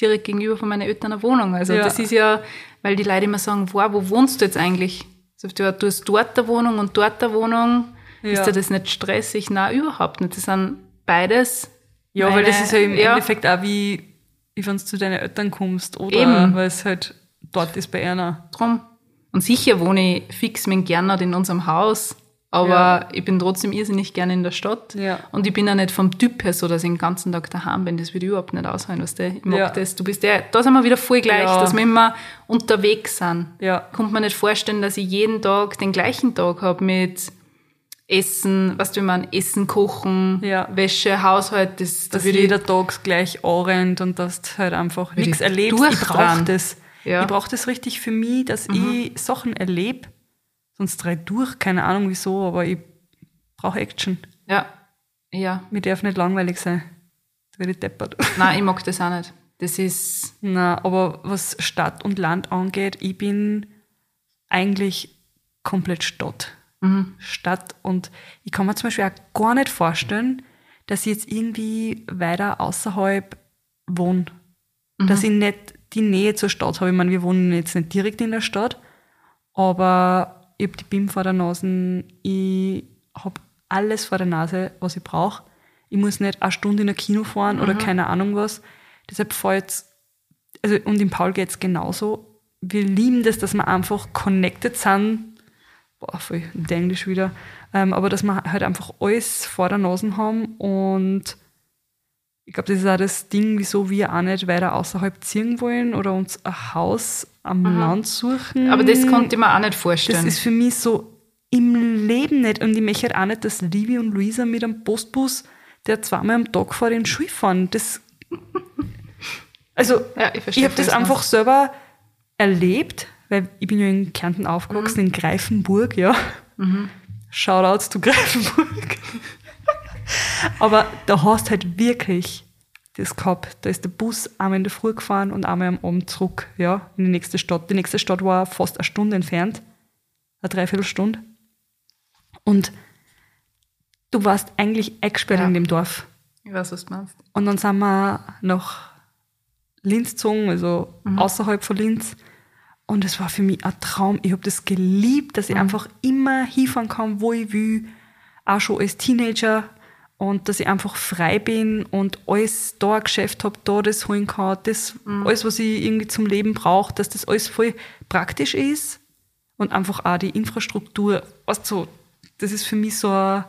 direkt gegenüber von meinen Eltern eine Wohnung. Also Ja. das ist ja, weil die Leute immer sagen, wow, wo wohnst du jetzt eigentlich? So, du, du hast dort eine Wohnung und dort eine Wohnung. Ja. Ist dir das nicht stressig? Nein, überhaupt nicht. Das sind beides. Ja, weil das meine- ist ja im. Endeffekt auch wie, wie wenn du zu deinen Eltern kommst oder Eben. weil es halt dort ist bei einer. drum. Und sicher wohne ich fix mit Gernot in unserem Haus, aber Ja. ich bin trotzdem irrsinnig gerne in der Stadt. Ja. Und ich bin auch nicht vom Typ her so, dass ich den ganzen Tag daheim bin. Das würde ich überhaupt nicht aushalten, weißt du? Ich mag Ja. das. Du bist der, da sind wir wieder voll gleich, Ja. dass wir immer unterwegs sind. Ja. Kommt man nicht vorstellen, dass ich jeden Tag den gleichen Tag habe mit Essen, was du, wie man Essen, Kochen, Ja. Wäsche, Haushalt, das, da dass würde ich jeder Tag gleich anrennt und dass du halt einfach Würde nichts ich erlebst. Ich brauche das. Ja. Mhm. Ich brauche das richtig für mich, dass ich Sachen erlebe. Sonst drehe ich durch, keine Ahnung wieso, aber ich brauche Action. ja, ja. Mir darf nicht langweilig sein. Da werde ich deppert. Nein, ich mag das auch nicht. Das ist, Na, aber was Stadt und Land angeht, ich bin eigentlich komplett Stadt. Stadt und ich kann mir zum Beispiel auch gar nicht vorstellen, dass ich jetzt irgendwie weiter außerhalb wohne. Dass ich nicht die Nähe zur Stadt habe. Ich meine, wir wohnen jetzt nicht direkt in der Stadt, aber ich habe die BIM vor der Nase, ich habe alles vor der Nase, was ich brauche. Ich muss nicht eine Stunde in ein Kino fahren oder keine Ahnung was. Deshalb fällt also und im Paul geht's genauso. Wir lieben das, dass wir einfach connected sind. Boah, voll der Englisch wieder. Ähm, aber dass wir halt einfach alles vor der Nase haben und ich glaube, das ist auch das Ding, wieso wir auch nicht weiter außerhalb ziehen wollen oder uns ein Haus am Land suchen. Mhm. Aber das konnte ich mir auch nicht vorstellen. Das ist für mich so im Leben nicht. Und ich möchte auch nicht, dass Livi und Luisa mit einem Postbus, der zweimal am Tag vor den Schule fahren. Das, also, Ja, ich ich habe das einfach meinst. selber erlebt, weil ich bin ja in Kärnten aufgewachsen, Mhm. in Greifenburg, ja. Shoutouts zu Greifenburg. Aber da hast halt wirklich das gehabt. Da ist der Bus einmal in der Früh gefahren und einmal am Abend zurück, ja, in die nächste Stadt. Die nächste Stadt war fast eine Stunde entfernt, eine Dreiviertelstunde. Und du warst eigentlich eingesperrt Ja. in dem Dorf. ich weiß, was du meinst. Und dann sind wir nach Linz gezogen, also Mhm. außerhalb von Linz. Und es war für mich ein Traum. Ich habe das geliebt, Mhm. dass ich einfach immer hinfahren kann, wo ich will. Auch schon als Teenager. Und dass ich einfach frei bin und alles da ein Geschäft habe, da das holen kann. Das, Mhm. alles, was ich irgendwie zum Leben brauche, dass das alles voll praktisch ist. Und einfach auch die Infrastruktur. Weißt du, das ist für mich so ein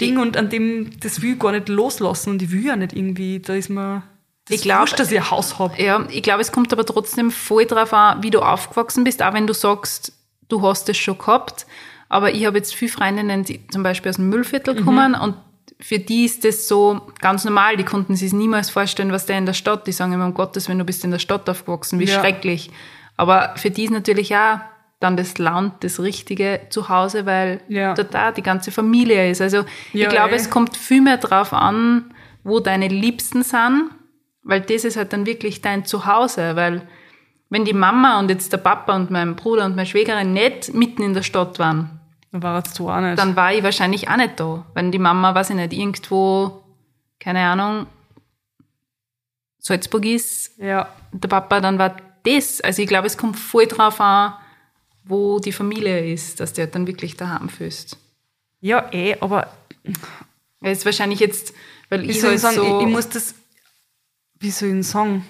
Ding und an dem, das will ich gar nicht loslassen und ich will ja nicht irgendwie, da ist mir, das Ich glaub- wurscht, dass ich ein Haus habe. Ja, ich glaube, es kommt aber trotzdem voll drauf an, wie du aufgewachsen bist, auch wenn du sagst, du hast es schon gehabt. Aber ich habe jetzt viele Freundinnen, die zum Beispiel aus dem Müllviertel Mhm. kommen und für die ist das so ganz normal. Die konnten sich niemals vorstellen, was der in der Stadt. Die sagen immer, um Gottes Willen, du bist in der Stadt aufgewachsen, wie Ja. schrecklich. Aber für die ist natürlich auch dann das Land das richtige Zuhause, weil Ja. dort da die ganze Familie ist. Also Ja, ich glaube, eh. es kommt viel mehr drauf an, wo deine Liebsten sind, weil das ist halt dann wirklich dein Zuhause, weil wenn die Mama und jetzt der Papa und mein Bruder und meine Schwägerin nicht mitten in der Stadt waren, Da war so auch nicht. dann war ich wahrscheinlich auch nicht da. Wenn die Mama, weiß ich nicht, irgendwo, keine Ahnung, Salzburg ist, ja. der Papa, dann war das. Also ich glaube, es kommt voll drauf an, wo die Familie ist, dass der dann wirklich daheim fühlst. ja, eh, aber Es ist wahrscheinlich jetzt, weil ich halt ich sagen, so... ich, ich muss das, wie soll ich denn sagen?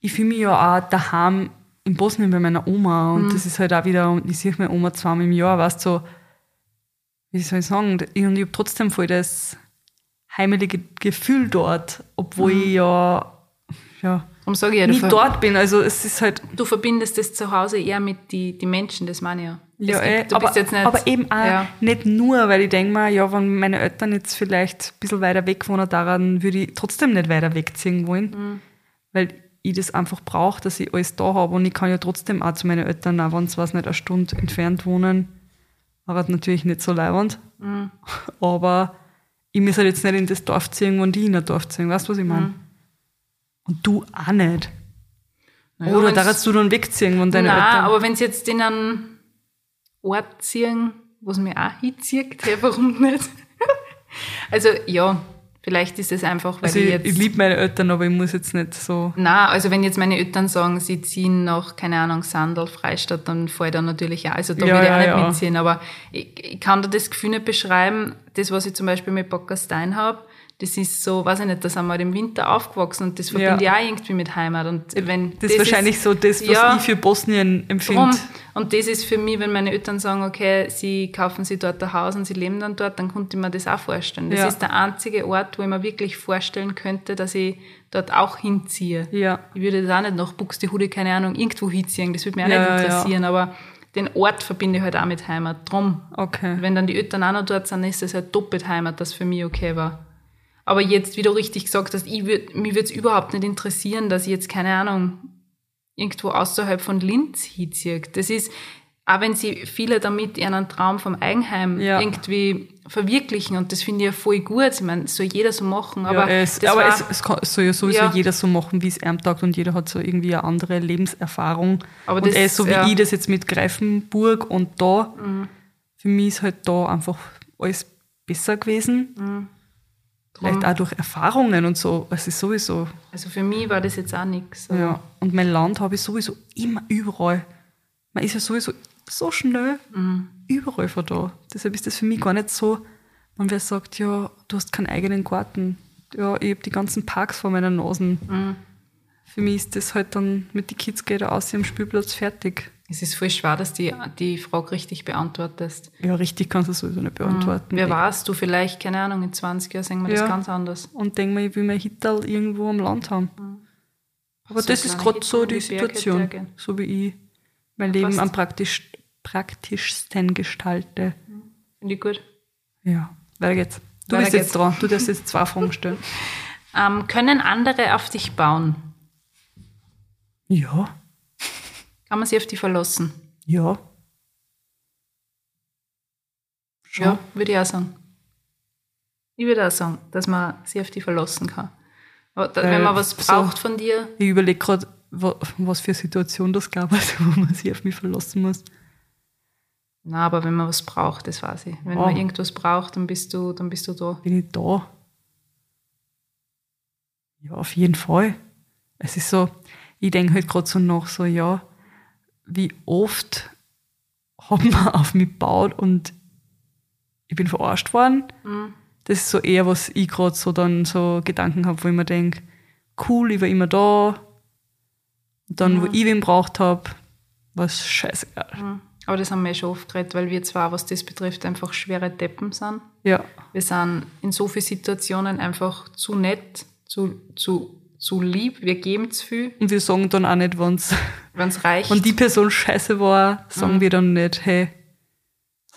Ich fühle mich ja auch daheim in Bosnien bei meiner Oma Mhm. und das ist halt auch wieder, und ich sehe meine Oma zweimal im Jahr, weißt du, so, wie soll ich sagen, und ich habe trotzdem voll das heimelige Gefühl dort, obwohl Mhm. ich ja, ja sage ich ja, ver dort bin. Also es ist halt, du verbindest das zu Hause eher mit die, die Menschen, das meine ich ja. ja, Das eh, gibt- aber, bist jetzt nicht, aber eben auch Ja. nicht nur, weil ich denke mir, ja, wenn meine Eltern jetzt vielleicht ein bisschen weiter weg wohnen, daran würde ich trotzdem nicht weiter wegziehen wollen, Mhm. weil ich das einfach brauche, dass ich alles da habe und ich kann ja trotzdem auch zu meinen Eltern, auch wenn sie was nicht eine Stunde entfernt wohnen, aber natürlich nicht so leibend, Mhm. aber ich muss halt jetzt nicht in das Dorf ziehen, wenn die in ein Dorf ziehen, weißt du, was ich meine? Mhm. Und du auch nicht. Naja, Oder wenn's- darfst du dann wegziehen, wenn deine Nein, Eltern... aber wenn sie jetzt in einen Ort ziehen, wo es mir auch hinzieht, hey, warum nicht? also ja, vielleicht ist es einfach, weil also ich jetzt... ich liebe meine Eltern, aber ich muss jetzt nicht so... Na, also wenn jetzt meine Eltern sagen, sie ziehen nach, keine Ahnung, Sandal, Freistadt, dann fahre ich da natürlich auch. Also da Ja, würde ich auch ja, nicht ja. mitziehen. Aber ich, ich kann da das Gefühl nicht beschreiben, das, was ich zum Beispiel mit Bockerstein habe, das ist so, weiß ich nicht, da sind wir im Winter aufgewachsen und das verbinde ich auch irgendwie mit Heimat. Und wenn Das ist wahrscheinlich so das, was Ja. ich für Bosnien empfinde. Und das ist für mich, wenn meine Eltern sagen, okay, sie kaufen sich dort ein Haus und sie leben dann dort, dann konnte ich mir das auch vorstellen. Das Ja. ist der einzige Ort, wo ich mir wirklich vorstellen könnte, dass ich dort auch hinziehe. Ja. Ich würde da auch nicht nach Buxtehude, keine Ahnung, irgendwo hinziehen. Das würde mich auch Ja, nicht ja, interessieren, aber den Ort verbinde ich halt auch mit Heimat. Drum. Okay. Wenn dann die Eltern auch noch dort sind, ist das halt doppelt Heimat, das für mich okay war. Aber jetzt, wie du richtig gesagt hast, ich würd, mich würde es überhaupt nicht interessieren, dass ich jetzt, keine Ahnung, irgendwo außerhalb von Linz hinziehe. Das ist, auch wenn sie viele damit ihren Traum vom Eigenheim Ja. irgendwie verwirklichen und das finde ich ja voll gut. Ich meine, das soll jeder so machen, aber, Aber, es, aber war, es, es, kann, soll ja sowieso Ja. jeder so machen, wie es ihm taugt und jeder hat so irgendwie eine andere Lebenserfahrung. Aber und das- eh, so wie ja. Mhm. ich das jetzt mit Greifenburg und da, für mich ist halt da einfach alles besser gewesen. Mhm. Vielleicht auch durch Erfahrungen und so. Es ist sowieso, also für mich war das jetzt auch nichts. ja. Und mein Land habe ich sowieso immer überall. Man ist ja sowieso so schnell Mhm. überall von da. Deshalb ist das für mich gar nicht so, wenn wer sagt, ja, du hast keinen eigenen Garten. Ja, ich habe die ganzen Parks vor meiner Nase. Mhm. Für mich ist das halt dann mit den Kids geht er aus am Spielplatz fertig. Es ist voll schwer, dass die die Frage richtig beantwortest. Ja, richtig kannst du es sowieso nicht beantworten. Wer warst du vielleicht, keine Ahnung, in 20 Jahren sehen wir Ja. das ganz anders. Und denk mir, ich will mein Hittal irgendwo am Land haben. Aber So das ist gerade so die Situation, so wie ich mein Leben Passt. am praktisch, praktischsten gestalte. Finde ich gut. Ja, weiter geht's. Du Weiter bist jetzt geht's. dran. Du darfst jetzt zwei Fragen stellen. Ähm, können andere auf dich bauen? Ja, Kann man sich auf die verlassen? ja. Schon. Ja, würde ich auch sagen. Ich würde auch sagen, dass man sich auf die verlassen kann. Aber da, wenn man was so- braucht von dir, Ich überlege gerade, was für eine Situation das gab, also wo man sich auf mich verlassen muss. na, aber wenn man was braucht, das weiß ich. Wenn Oh. man irgendwas braucht, dann bist du, dann bist du da. Bin ich da? Ja, auf jeden Fall. Es ist so, ich denke halt gerade so nach, so, ja, wie oft haben wir auf mich gebaut und ich bin verarscht worden. Das ist so eher, was ich gerade so dann so Gedanken habe, wo ich mir denke, cool, ich war immer da. Und dann, wo ich wen braucht habe, war es scheißegal. Aber das haben wir schon oft geredet, weil wir zwar, was das betrifft, einfach schwere Deppen sind. Ja, Wir sind in so vielen Situationen einfach zu nett, zu, zu, zu lieb, wir geben zu viel, und wir sagen dann auch nicht, wenn's wenn es reicht. Wenn die Person scheiße war, sagen wir dann nicht, hey,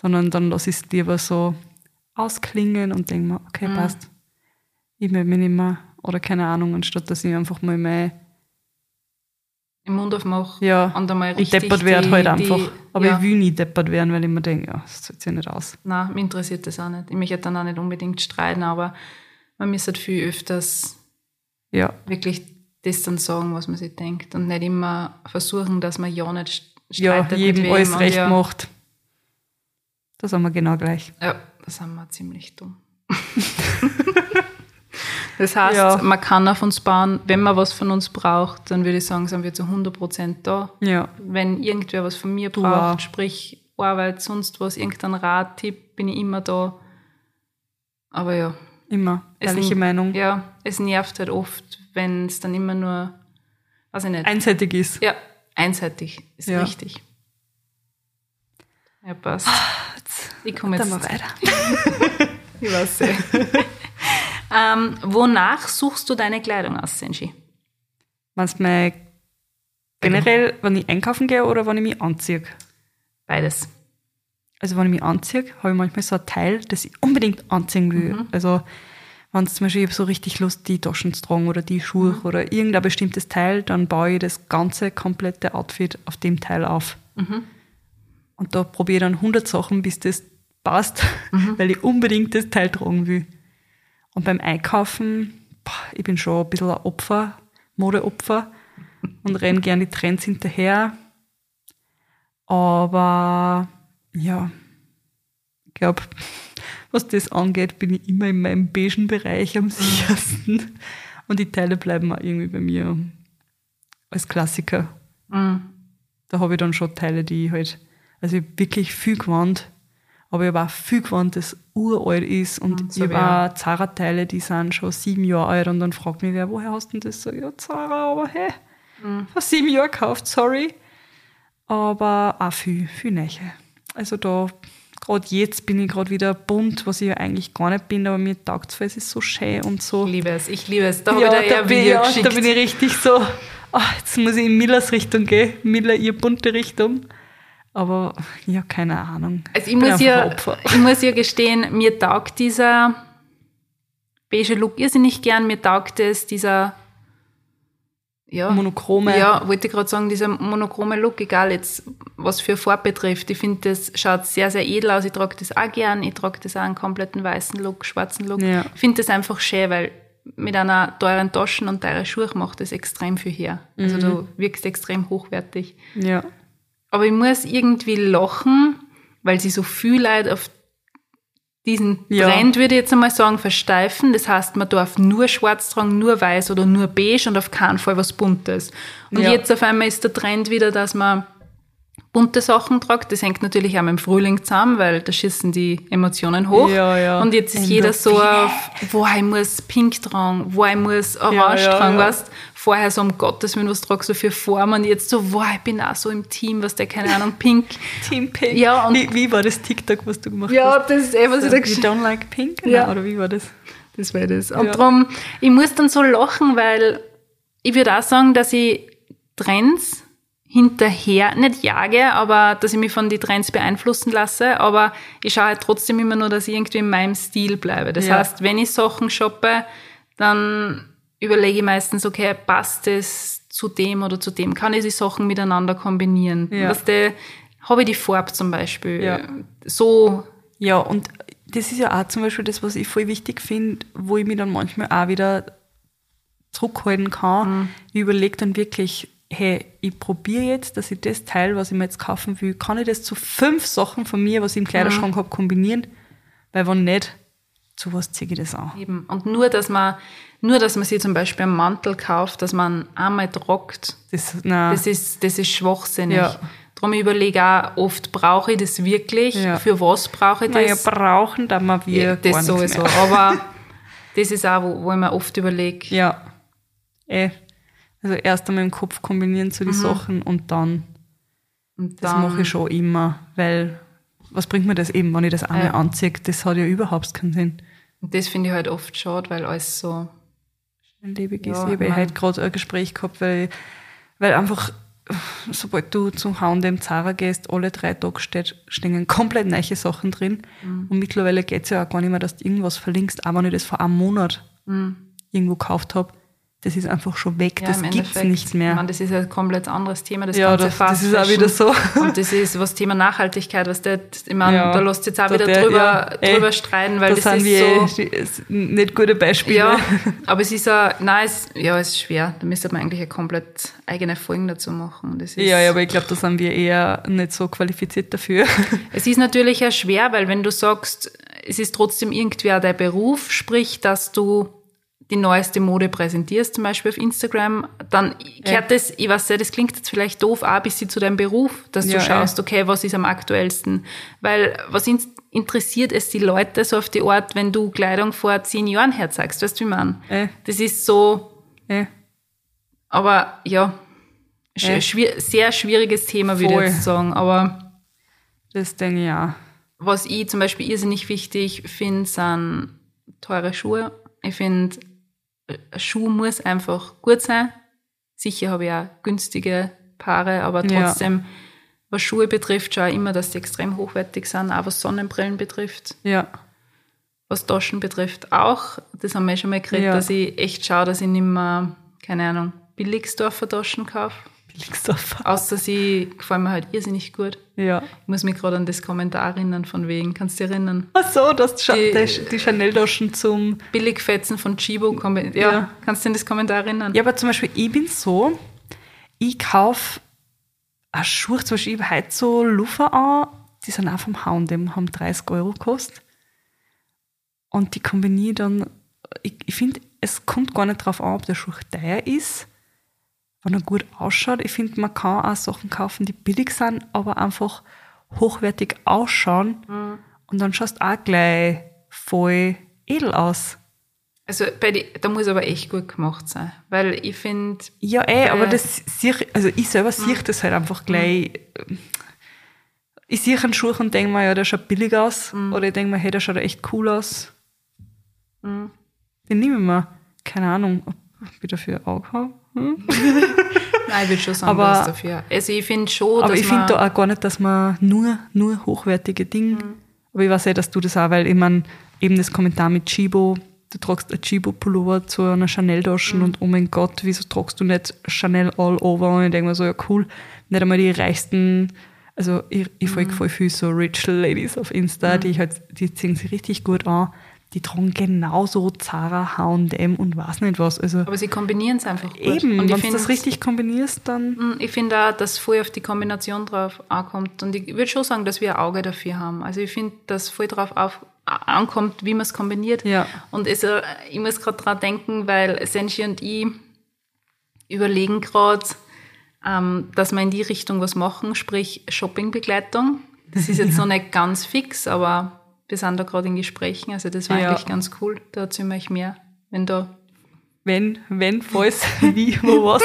sondern dann lass ich es lieber so ausklingen und denke mir, okay, passt. Ich melde mich nicht mehr. Oder keine Ahnung, anstatt dass ich einfach mal mein, Im Mund aufmache ja, und einmal richtig deppert werde die- halt die- einfach. Aber ja. ich will nie deppert werden, weil ich mir denke, ja, das zahlt sich nicht aus. Nein, mich interessiert das auch nicht. Ich möchte dann auch nicht unbedingt streiten, aber man müsste halt viel öfters Ja, wirklich das dann sagen, was man sich denkt und nicht immer versuchen, dass man ja nicht st- ja streitet jedem mit alles recht ja, macht. Das haben wir genau gleich. Ja, da sind wir ziemlich dumm. das heißt, Ja. man kann auf uns bauen, wenn man was von uns braucht, dann würde ich sagen, sind wir zu 100% da. Ja, Wenn irgendwer was von mir Du braucht, auch. sprich Arbeit, sonst was, irgendein Rat, Tipp, bin ich immer da. Aber ja, immer. Es Ehrliche n- Meinung. Ja, es nervt halt oft, wenn es dann immer nur, weiß ich nicht. Einseitig ist. ja, einseitig ist Ja. richtig. Ja, passt. Ich komme Dann jetzt. mal weiter. Ich weiß eh. ähm, wonach suchst du deine Kleidung aus, Senji? Meinst du generell, wenn ich einkaufen gehe oder wenn ich mich anziehe? Beides. Also wenn ich mich anziehe, habe ich manchmal so ein Teil, das ich unbedingt anziehen will. Mhm. Also wenn es zum Beispiel, ich so richtig Lust, die Taschen zu tragen oder die Schuhe Mhm. oder irgendein bestimmtes Teil, dann baue ich das ganze komplette Outfit auf dem Teil auf. Mhm. Und da probiere ich dann 100 Sachen, bis das passt, Mhm. weil ich unbedingt das Teil tragen will. Und beim Einkaufen, boah, ich bin schon ein bisschen ein Opfer, Modeopfer und renne gerne die Trends hinterher. Aber ja, ich glaube, was das angeht, bin ich immer in meinem beigen Bereich am sichersten. Und die Teile bleiben auch irgendwie bei mir als Klassiker. Mhm. Da habe ich dann schon Teile, die ich halt, also ich wirklich viel gewandt, aber ich habe auch viel gewandt, das uralt ist. Und Mhm, so ich habe auch Zara-Teile, die sind schon sieben Jahre alt. Und dann fragt mich wer, woher hast du denn das? So, ja, Zara, aber hey, Mhm. vor sieben Jahren gekauft, sorry. Aber auch viel, viel Nähe. Also da, gerade jetzt bin ich gerade wieder bunt, was ich ja eigentlich gar nicht bin, aber mir taugt es, weil es ist so schön und so. Ich liebe es, ich liebe es. Da habe ja, ich da, bin, ja, geschickt. da bin ich richtig so, ah, jetzt muss ich in Millers Richtung gehen. Miller, ihr bunte Richtung. Aber ja, keine Ahnung. Also ich bin muss, ja, ich muss ja gestehen, mir taugt dieser beige Look irrsinnig gern. Mir taugt es, dieser ja, Monochrome. Ja, wollte ich gerade sagen, dieser monochrome Look, egal jetzt, was für Farbe betrifft. Ich finde, das schaut sehr, sehr edel aus. Ich trage das auch gern. Ich trage das auch einen kompletten weißen Look, schwarzen Look. Ja. Ich finde das einfach schön, weil mit einer teuren Taschen und teuren Schuhe macht das extrem viel her. Also Mhm. du wirkst extrem hochwertig. Ja. Aber ich muss irgendwie lachen, weil sie so viel Leute auf diesen Ja. Trend, würde ich jetzt einmal sagen, versteifen. Das heißt, man darf nur schwarz tragen, nur weiß oder nur beige und auf keinen Fall was Buntes. Und Ja. jetzt auf einmal ist der Trend wieder, dass man bunte Sachen tragt. Das hängt natürlich auch mit dem Frühling zusammen, weil da schießen die Emotionen hoch. Ja, ja. Und jetzt ist Endorphine. jeder so auf, wo ich muss pink tragen, wo ich muss orange Ja, tragen, weißt vorher so um Gottes Willen was trage, so für Formen und jetzt so, wow, ich bin auch so im Team, was der, keine Ahnung, Pink. Team Pink. Ja, und- wie, wie war das TikTok, was du gemacht Ja, hast? das ist eh, was ich da You gesch- don't like pink? Ja. Oder wie war das? Das wäre das. Und Ja. darum, ich muss dann so lachen, weil ich würde auch sagen, dass ich Trends hinterher, nicht jage, aber dass ich mich von den Trends beeinflussen lasse, aber ich schaue halt trotzdem immer nur, dass ich irgendwie in meinem Stil bleibe. Das Ja. heißt, wenn ich Sachen shoppe, dann überlege meistens, okay, passt es zu dem oder zu dem? Kann ich die Sachen miteinander kombinieren? Ja. Weißt du, habe ich die Farbe zum Beispiel Ja. so Ja, und das ist ja auch zum Beispiel das, was ich voll wichtig finde, wo ich mich dann manchmal auch wieder zurückhalten kann. Ich überlege dann wirklich, hey, ich probiere jetzt, dass ich das Teil, was ich mir jetzt kaufen will, kann ich das zu fünf Sachen von mir, was ich im Kleiderschrank habe, kombinieren? Weil wenn nicht, zu was ziehe ich das an? Eben. Und nur, dass man, nur, dass man sich zum Beispiel einen Mantel kauft, dass man einmal trockt, Das, das ist, das ist schwachsinnig. Ja. Darum überlege ich auch, oft brauche ich das wirklich? Ja. Für was brauche ich naja, das? brauchen da mal wir Ja, das sowieso. mehr. Aber das ist auch, wo, wo ich mir oft überlege, Ja. Eh. Also erst einmal im Kopf kombinieren zu die Sachen und dann und Das dann, mache ich schon immer, weil was bringt mir das eben, wenn ich das einmal Ja. anziehe? Das hat ja überhaupt keinen Sinn. Und das finde ich halt oft schade, weil alles so, Lebig ist. Ja, ich habe heute gerade ein Gespräch gehabt, weil, weil einfach, sobald du zum H&M Zara gehst, alle drei Tage steht, stehen komplett neue Sachen drin. Mhm. Und mittlerweile geht es ja auch gar nicht mehr, dass du irgendwas verlinkst, auch wenn ich das vor einem Monat irgendwo gekauft habe. Das ist einfach schon weg, ja, das gibt's Endeffekt, nicht mehr. Ich meine, das ist ein komplett anderes Thema, das Ja, ganze das- Fast das ist auch wieder so. Und das ist was Thema Nachhaltigkeit, was der, ich meine, Ja. da lässt jetzt auch wieder der- drüber, ja, ey, drüber streiten, weil da das sind ist wir so, eh nicht gute Beispiele. Ja, aber es ist ja, nein, es, ja, es ist schwer. Da müsste man eigentlich eine komplett eigene Folgen dazu machen. Das ist, Ja, ja, aber ich glaube, da sind wir eher nicht so qualifiziert dafür. Es ist natürlich auch schwer, weil wenn du sagst, es ist trotzdem irgendwie auch dein Beruf, sprich, dass du die neueste Mode präsentierst, zum Beispiel auf Instagram, dann kehrt das, ich weiß nicht, das klingt jetzt vielleicht doof, auch ein bisschen zu deinem Beruf, dass du Ja, schaust, okay, was ist am aktuellsten? Weil, was in, interessiert es die Leute so auf die Art, wenn du Kleidung vor zehn Jahren herzeigst, weißt du, wie man? Das ist so, aber ja, sch Ja. schwier sehr schwieriges Thema, würde ich jetzt sagen. Aber das denke ich auch. was ich zum Beispiel irrsinnig wichtig finde, sind teure Schuhe. Ich finde, Schuh muss einfach gut sein. Sicher habe ich auch günstige Paare, aber Ja. trotzdem, was Schuhe betrifft, schaue ich immer, dass die extrem hochwertig sind, auch was Sonnenbrillen betrifft. Ja. Was Taschen betrifft auch. Das haben wir schon mal geredet, Ja. dass ich echt schaue, dass ich nicht mehr, keine Ahnung, Billigsdorfer Taschen kaufe. Billigstoffer. Außer sie gefallen mir halt irrsinnig gut. Ja. Ich muss mich gerade an das Kommentar erinnern von wegen. Kannst du dich erinnern? Ach so, dass Die- die, die Chanel-Taschen zum... Billigfetzen von Chibo. kommen- Ja, Ja. kannst du dich an das Kommentar erinnern? Ja, aber zum Beispiel, ich bin so, ich kaufe eine Schuhe, zum Beispiel, ich heute so Lufa an, die sind auch vom H&M, haben 30 Euro gekostet. Und die kombiniere dann, ich, ich finde, es kommt gar nicht drauf an, ob der Schuh teuer ist, wenn er gut ausschaut. Ich finde, man kann auch Sachen kaufen, die billig sind, aber einfach hochwertig ausschauen. Und dann schaust du auch gleich voll edel aus. Also bei die, da muss aber echt gut gemacht sein. Weil ich finde, Ja, eh, aber das ich, also ich selber sehe das halt einfach gleich. Ich sehe einen Schuh und denke mir, ja, der schaut billig aus. Oder ich denke mir, hey, der schaut echt cool aus. Den nehme ich mir. Keine Ahnung, ob ich dafür ein Auge habe. nein, ich würde schon sagen, Aber- was dafür. Also ich finde schon, Aber ich finde da auch gar nicht, dass man nur, nur hochwertige Dinge. Mhm. Aber ich weiß eh, dass du das auch, weil ich meine, eben das Kommentar mit Chibo, du tragst ein Chibo-Pullover zu einer Chanel-Tasche Mhm. und oh mein Gott, wieso tragst du nicht Chanel all over? Und ich denke mir so, ja cool, nicht einmal die reichsten, also ich, ich Mhm. folge voll viel so Rich Ladies auf Insta, die halt, die ziehen sich richtig gut an. Die tragen genauso Zara, H&M und weiß nicht was. Also aber sie kombinieren es einfach gut. eben, Und wenn ich du das richtig kombinierst, dann Mm, ich finde auch, dass voll auf die Kombination drauf ankommt. Und ich würde schon sagen, dass wir ein Auge dafür haben. Also ich finde, dass voll drauf auf, ankommt, wie man es kombiniert. Ja. Und also, ich muss gerade dran denken, weil Senshi und ich überlegen gerade, ähm, dass wir in die Richtung was machen, sprich Shoppingbegleitung. Das ist jetzt noch nicht ganz fix, aber wir sind da gerade in Gesprächen. Also das war Ja. eigentlich ganz cool. Da erzählen wir euch mehr, wenn da wenn, wenn, falls, wie, wo was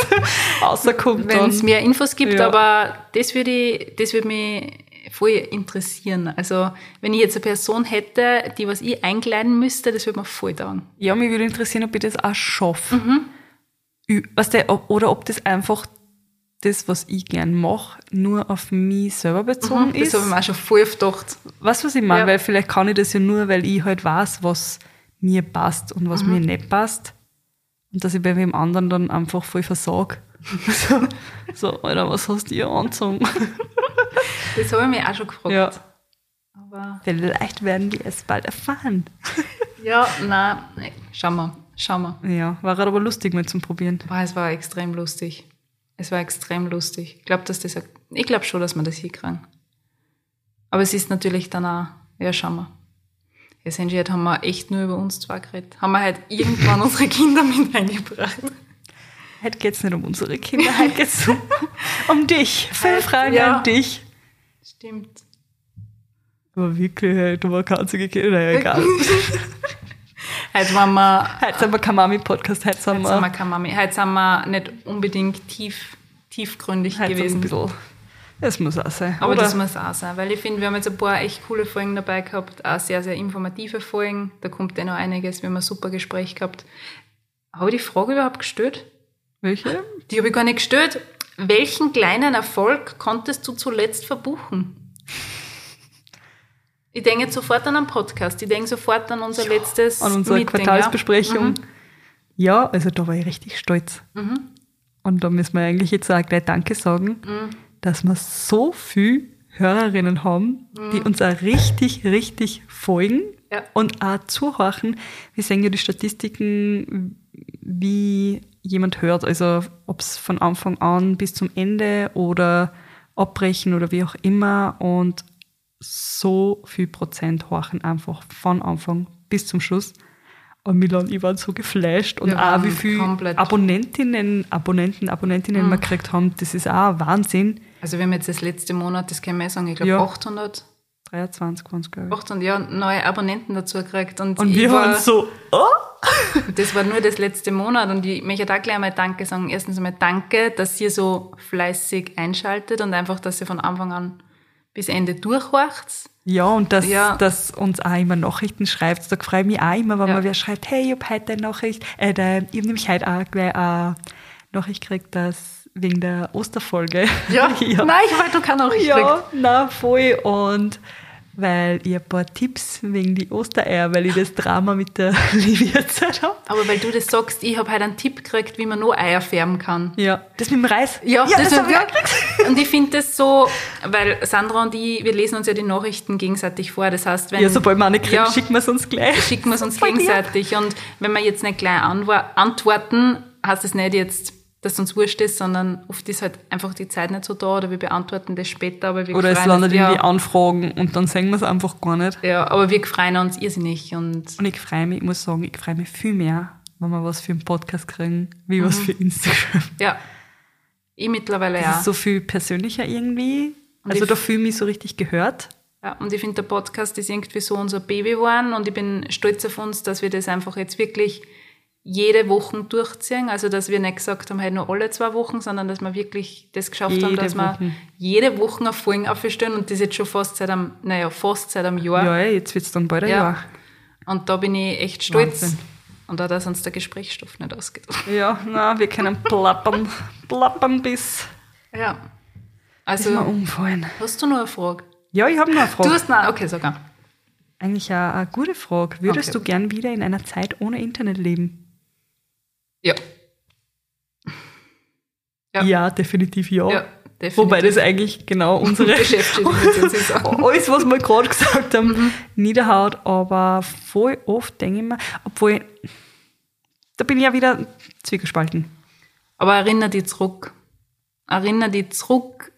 rauskommt. Wenn es mehr Infos gibt, Ja. aber das würde das würde mich voll interessieren. Also, wenn ich jetzt eine Person hätte, die was ich einkleiden müsste, das würde mir voll taugen. Ja, mich würde interessieren, ob ich das auch schaffe. Mhm. Weißt du, oder ob das einfach das, was ich gern mache, nur auf mich selber bezogen Mhm, Das ist. habe ich mir auch schon voll gedacht. Weißt du, was ich meine? Ja. Weil vielleicht kann ich das ja nur, weil ich halt weiß, was mir passt und was Mhm. mir nicht passt. Und dass ich bei wem anderen dann einfach voll versag. so, so, Alter, was hast du hier angezogen? Das habe ich mich auch schon gefragt. Ja. Aber Vielleicht werden die es bald erfahren. ja, nein, schauen wir, schauen wir. Ja, war halt aber lustig mal zum Probieren. Boah, es war extrem lustig. Es war extrem lustig. Ich glaube, dass das, ich glaube schon, dass wir das hinkriegen. Aber es ist natürlich dann auch, ja, schauen wir. Jetzt haben wir echt nur über uns zwei geredet. Haben wir halt irgendwann unsere Kinder mit eingebracht. Heute geht's nicht um unsere Kinder, heute geht's um, um dich. Fünf Heute, Fragen ja. an dich. Stimmt. Aber wirklich, du war keine einzige Kinder, naja, egal. Heute waren wir, heute sind wir kein Mami-Podcast, heute sind heute sind wir Mami. Heute sind wir nicht unbedingt tief, tiefgründig heute ein gewesen. bisschen, das muss auch sein. Aber oder? das muss auch sein, weil ich finde, wir haben jetzt ein paar echt coole Folgen dabei gehabt, auch sehr, sehr informative Folgen. Da kommt eh noch einiges, wir haben ein super Gespräch gehabt. Habe ich die Frage überhaupt gestellt? Welche? Die habe ich gar nicht gestellt. Welchen kleinen Erfolg konntest du zuletzt verbuchen? Ich denke jetzt sofort an einen Podcast. Ich denke sofort an unser letztes An unsere Meeting, Quartalsbesprechung. Ja? Mhm. Ja, also da war ich richtig stolz. Und da müssen wir eigentlich jetzt auch gleich Danke sagen, Mhm. dass wir so viel Hörerinnen haben, die uns auch richtig, richtig folgen Mhm. Ja. und auch zuhören. Wir sehen ja die Statistiken, wie jemand hört, also ob es von Anfang an bis zum Ende oder abbrechen oder wie auch immer. Und so viel Prozent horchen einfach von Anfang bis zum Schluss. Und Milan und ich waren so geflasht und auch wie viele Abonnentinnen, Abonnenten, Abonnentinnen wir gekriegt haben, das ist auch Wahnsinn. Also wir haben jetzt das letzte Monat, das kann man eh sagen, ich glaube Ja. 800, 23 waren es, glaube ich. 800 ja, neue Abonnenten dazu gekriegt. Und, Und wir war, waren so, oh! Das war nur das letzte Monat und ich möchte da gleich einmal Danke sagen. Erstens einmal Danke, dass ihr so fleißig einschaltet und einfach, dass ihr von Anfang an bis Ende durchhorcht. Ja, und dass, Ja. dass uns auch immer Nachrichten schreibt. Da freue ich mich auch immer, wenn Ja. mir wer schreibt, hey, ich habe heute eine Nachricht. Äh, der, ich habe nämlich heute auch gleich eine Nachricht gekriegt, dass wegen der Osterfolge. Nein, ich wollte keine gekriegt. Ja, na voll. Und weil ich ein paar Tipps wegen die Ostereier, weil ich das Drama mit der Livia erzählt habe. Aber weil du das sagst, ich habe heute einen Tipp gekriegt, wie man noch Eier färben kann. Ja. Das mit dem Reis? Ja, das, das habe ich auch gekriegt. Und ich finde das so, weil Sandra und ich, wir lesen uns ja die Nachrichten gegenseitig vor. Das heißt, wenn Ja, sobald wir eine kriegen, Ja. schicken wir es uns gleich. schicken wir es uns gegenseitig. Und wenn wir jetzt nicht gleich antworten, heißt es nicht jetzt, dass es uns wurscht ist, sondern oft ist halt einfach die Zeit nicht so da oder wir beantworten das später. Aber wir Oder es landet uns, in die ja, Anfragen und dann sehen wir es einfach gar nicht. ja, aber wir freuen uns irrsinnig. Und Und ich freue mich, ich muss sagen, ich freue mich viel mehr, wenn wir was für einen Podcast kriegen, wie was für Instagram. ja, ich mittlerweile Das ja. ist so viel persönlicher irgendwie. Und Also da fühle ich mich so richtig gehört. Ja, und ich finde, der Podcast ist irgendwie so unser Baby geworden und ich bin stolz auf uns, dass wir das einfach jetzt wirklich jede Woche durchziehen. Also, dass wir nicht gesagt haben, halt nur alle zwei Wochen, sondern dass wir wirklich das geschafft haben, Jede dass wir Woche. jede Woche eine Folge aufstellen und das jetzt schon fast seit einem, naja, fast seit einem Jahr. Ja, jetzt wird es dann bald ein Ja. Jahr. Und da bin ich echt stolz. Wahnsinn. Und auch, dass uns der Gesprächsstoff nicht ausgeht. Ja, na, wir können plappern, plappern bis, Ja. bis Also, umfallen. hast du noch eine Frage? Ja, ich habe noch eine Frage. Du hast, nein, okay, sogar. Eigentlich eine, eine gute Frage. Würdest Okay. du gern wieder in einer Zeit ohne Internet leben? Ja. Ja. Ja, definitiv ja. Ja, definitiv. Wobei das eigentlich genau unsere alles, was wir gerade gesagt haben, Mhm. niederhaut. Aber voll oft denke ich mir, obwohl, da bin ich ja wieder zwiegespalten. Aber erinnere dich zurück. Erinnere dich zurück.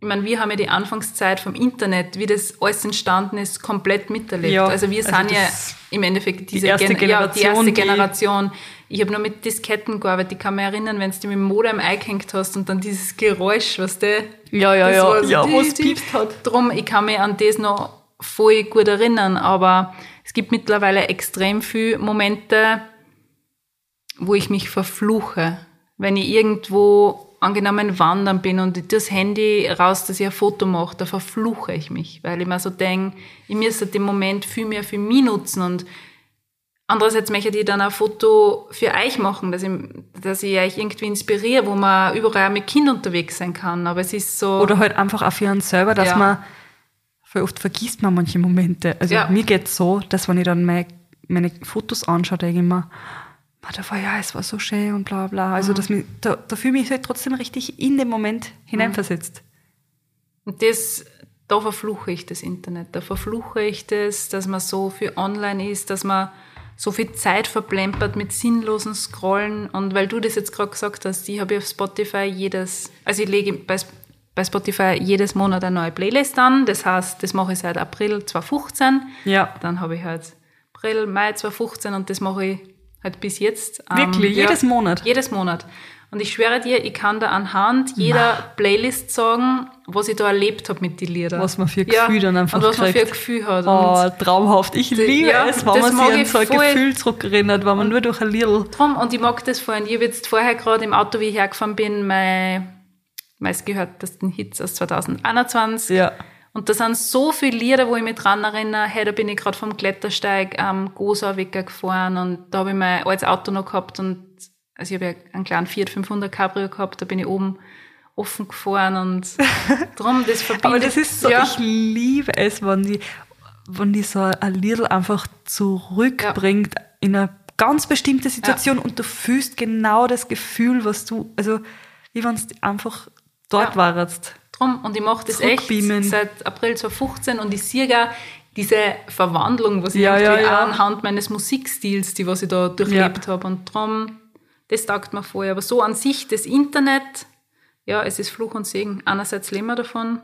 Ich meine, wir haben ja die Anfangszeit vom Internet, wie das alles entstanden ist, komplett miterlebt. Ja, also wir also sind ja im Endeffekt diese erste Gen- ja, die Generation, erste die- Generation. Ich habe nur mit Disketten gearbeitet. Ich kann mich erinnern, wenn du die mit dem Modem eingehängt hast und dann dieses Geräusch, was der Ja, ja, das ja, war so ja, wo es die- piepst hat. Drum, ich kann mich an das noch voll gut erinnern, aber es gibt mittlerweile extrem viele Momente, wo ich mich verfluche. Wenn ich irgendwo angenommen wandern bin und ich das Handy raus, dass ich ein Foto mache, da verfluche ich mich, weil ich mir so denke, ich müsste den Moment viel mehr für mich nutzen und andererseits möchte ich dann ein Foto für euch machen, dass ich, dass ich euch irgendwie inspiriere, wo man überall auch mit Kind unterwegs sein kann, aber es ist so... Oder halt einfach auch für uns selber, dass Ja. man, voll oft vergisst man manche Momente. Also Ja. mir geht's so, dass wenn ich dann meine, meine Fotos anschaue, denke ich "Ma, da war ja, es war so schön und bla bla. Mhm. Also dass mich, da, da fühle ich mich halt trotzdem richtig in den Moment hineinversetzt. Und das, da verfluche ich das Internet. Da verfluche ich das, dass man so viel online ist, dass man so viel Zeit verplempert mit sinnlosen Scrollen. Und weil du das jetzt gerade gesagt hast, ich habe auf Spotify jedes, also ich lege bei, bei Spotify jedes Monat eine neue Playlist an. Das heißt, das mache ich seit April 2015. Ja. Dann habe ich halt April, Mai 2015 und das mache ich halt bis jetzt. Ähm, Wirklich? Jedes Monat? Jedes Monat. Und ich schwöre dir, ich kann da anhand jeder Playlist sagen, was ich da erlebt habe mit den Liedern. Was man für Gefühl dann einfach Und was man für ein kriegt. Gefühl hat. Oh, traumhaft. Ich liebe ja, es, wenn man sich an so ein. Gefühl zurückerinnert, wenn man nur durch ein Lidl. drum, und ich mag das vorhin. Ich habe jetzt vorher gerade im Auto, wie ich hergefahren bin, mein meistgehörtesten Hits aus 2021. Ja. Und da sind so viele Lieder, wo ich mich dran erinnere. Hey, da bin ich gerade vom Klettersteig am Gosauwecker gefahren und da habe ich mein altes Auto noch gehabt und also ich habe ja einen kleinen Fiat 500 Cabrio gehabt, da bin ich oben offen gefahren und drum, das verbindet. Aber das ist so, ja, ich liebe es, wenn die, wenn die so ein Lidl einfach zurückbringt in eine ganz bestimmte Situation und du fühlst genau das Gefühl, was du, also wie wenn es einfach dort Ja. warst. drum. Und ich mache das echt seit April 2015 und ich sehe gar diese Verwandlung, was ich Ja, irgendwie ja, ja. anhand meines Musikstils, die was ich da durchlebt habe. Und drum, das taugt mir vorher. Aber so an sich, das Internet, ja, es ist Fluch und Segen. Einerseits leben wir davon,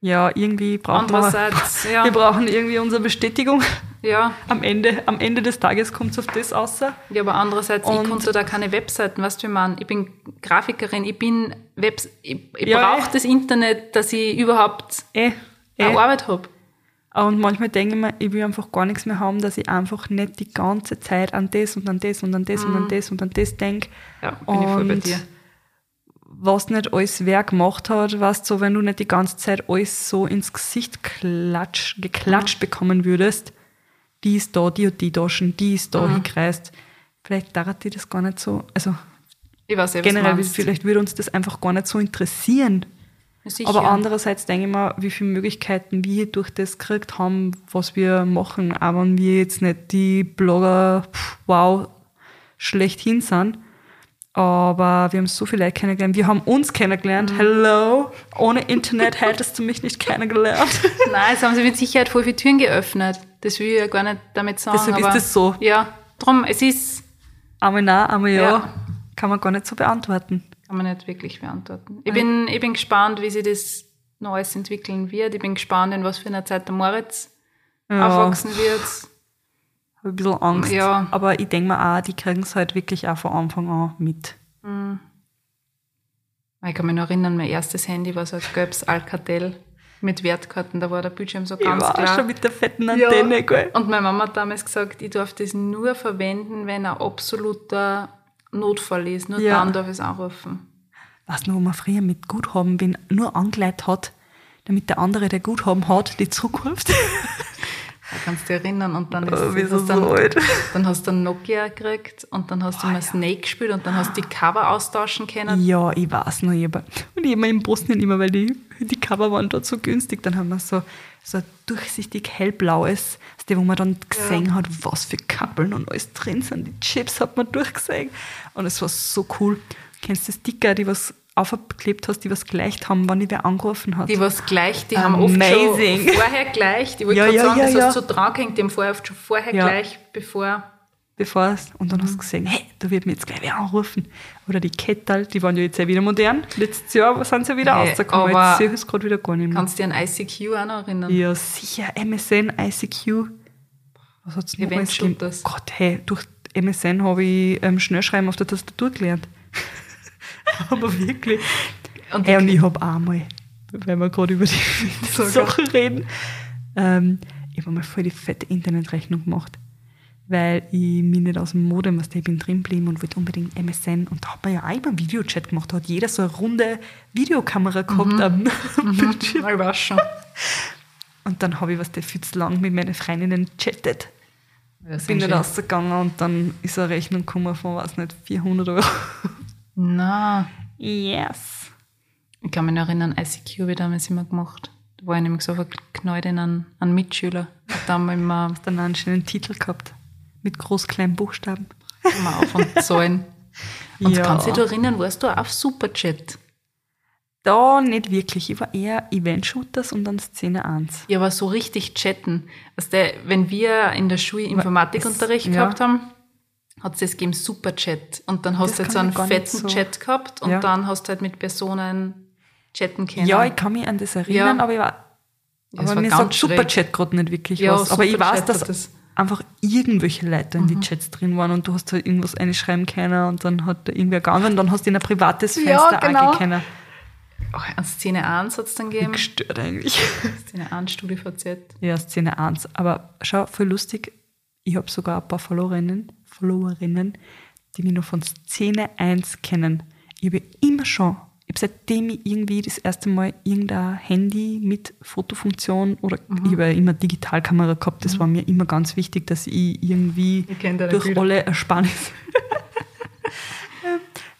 Ja, irgendwie brauchen wir, andererseits, ja, wir brauchen irgendwie unsere Bestätigung. ja, Am Ende, am Ende des Tages kommt es auf das aus. ja, aber andererseits, ich Und- konnte da keine Webseiten, weißt du, wie man, ich bin Grafikerin, ich bin Webs, ich, ich Ja, brauche eh. das Internet, dass ich überhaupt Eh, eine eh. Arbeit habe. Und manchmal denke ich mir, ich will einfach gar nichts mehr haben, dass ich einfach nicht die ganze Zeit an das und an das und an das und an das und an das denke. Ja, bin ich voll bei Und dir. was nicht alles wer gemacht hat, weißt du, so, wenn du nicht die ganze Zeit alles so ins Gesicht klatsch, geklatscht bekommen würdest, die ist da, die hat die Taschen, die ist da hingekreist. Vielleicht dauert dir das gar nicht so, also Ich weiß was generell, vielleicht würde uns das einfach gar nicht so interessieren. Sicher. Aber andererseits denke ich mir, wie viele Möglichkeiten wir durch das gekriegt haben, was wir machen, auch wenn wir jetzt nicht die Blogger, pff, wow, schlechthin sind. Aber wir haben so viele Leute kennengelernt. Wir haben uns kennengelernt. Hello. Ohne Internet hättest du mich nicht kennengelernt. Nein, es haben sie mit Sicherheit voll viele Türen geöffnet. Das will ich ja gar nicht damit sagen. Deshalb ist das so. Ja, drum, es ist, einmal nein, einmal ja. Ja. Kann man gar nicht so beantworten. Kann man nicht wirklich beantworten. Ich bin, ich bin gespannt, wie sich das noch alles entwickeln wird. Ich bin gespannt, in was für einer Zeit der Moritz Ja. aufwachsen wird. Habe ein bisschen Angst. Ja. Aber ich denke mir auch, die kriegen es halt wirklich auch von Anfang an mit. Ich kann mich noch erinnern, mein erstes Handy war so ein gelbes Alcatel mit Wertkarten. Da war der Bildschirm so Ich ganz war klar. schon mit der fetten Antenne, gell? Und meine Mama hat damals gesagt, ich darf das nur verwenden, wenn ein absoluter Notfall ist. Nur Ja. dann darf ich es anrufen. Weißt du, wo man früher mit Guthaben wen nur angeleitet hat, damit der andere, der Guthaben hat, die zukunft. Da kannst du dich erinnern. Und dann, ist, Oh, wieso hast dann, so alt? dann hast du einen Nokia gekriegt und dann hast du mal Snake gespielt und dann hast du die Cover austauschen können. Ja, ich weiß noch. Ich hab, und ich immer in Bosnien immer, weil die, die Cover waren dort so günstig, dann haben wir so, so ein durchsichtig hellblaues, wo man dann gesehen hat, was für Kappeln und alles drin sind. Die Chips hat man durchgesehen. Und es war so cool. Kennst du Sticker, die was aufgeklebt hast, die was gleicht haben, wann die wer angerufen hat? Die was gleich, die haben oft Amazing. schon vorher gleich, die wollte Ja, gerade ja, sagen, ja, das ja. hast du so dran gehängt, die haben vorher oft schon vorher Ja. gleich, bevor. bevor es, und dann hast du gesehen, hey, da wird mir jetzt gleich wer anrufen. Oder die Kettel, die waren ja jetzt ja wieder modern. Letztes Jahr sind sie ja wieder Hey, rausgekommen. Jetzt sehe ich es gerade wieder gar nicht mehr. Kannst du dich an ICQ auch noch erinnern? Ja, sicher. MSN, ICQ. Was hat's noch Event alles? Shooters. Gott, hey, durch MSN habe ich ähm, Schnellschreiben auf der Tastatur gelernt. Aber wirklich. Und Hey, und ich habe auch mal, wenn wir gerade über die Sag Sachen reden, ähm, ich habe mal voll die fette Internetrechnung gemacht. weil ich mich nicht aus dem Modem, was ich bin drin geblieben und wollte unbedingt MSN. Und da hat man ja auch immer Videochat gemacht. Da hat jeder so eine runde Videokamera gehabt am Bildschirm. Ich weiß schon. Und dann habe ich was der viel zu lang mit meinen Freundinnen chattet. Ja, Bin nicht rausgegangen und dann ist eine Rechnung gekommen von, weiß nicht, 400 Euro. Na, Yes. ich kann mich noch erinnern, ICQ habe ich damals immer gemacht. Da war ich nämlich so verknallt in einen, einen Mitschüler. Da haben wir immer Dann einen schönen Titel gehabt. Mit groß kleinen Buchstaben. immer auf und Zahlen. Und Ja. kannst du dich erinnern, warst du auf Superchat? Da nicht wirklich. Ich war eher Event-Shooters und dann Szene 1. Ja, aber so richtig chatten. Also wenn wir in der Schule Informatikunterricht es- gehabt ja. haben, hat es das gegeben Superchat. Und dann hast du halt so einen fetten so- Chat gehabt und Ja. dann hast du halt mit Personen chatten können. Ja, ich kann mich an das erinnern, Ja. aber ich war, Ja, aber mir sagt schräg. Superchat gerade nicht wirklich Ja, was. Aber ich weiß, dass das- einfach irgendwelche Leute in die Chats drin waren und du hast halt irgendwas einschreiben können und dann hat da irgendwer gegangen und dann hast du in ein privates Ja, Fenster genau. auch können. Oh, an Szene 1 hat es dann gegeben. Gestört eigentlich. Szene 1, StudiVZ. Ja, Szene 1. Aber schau, voll lustig. Ich habe sogar ein paar Followerinnen, Followerinnen, die mich noch von Szene 1 kennen. Ich habe immer schon, ich habe seitdem ich irgendwie das erste Mal irgendein Handy mit Fotofunktion oder Mhm. ich habe ja immer Digitalkamera gehabt, das war mir immer ganz wichtig, dass ich irgendwie durch Bilder. alle Ersparnisse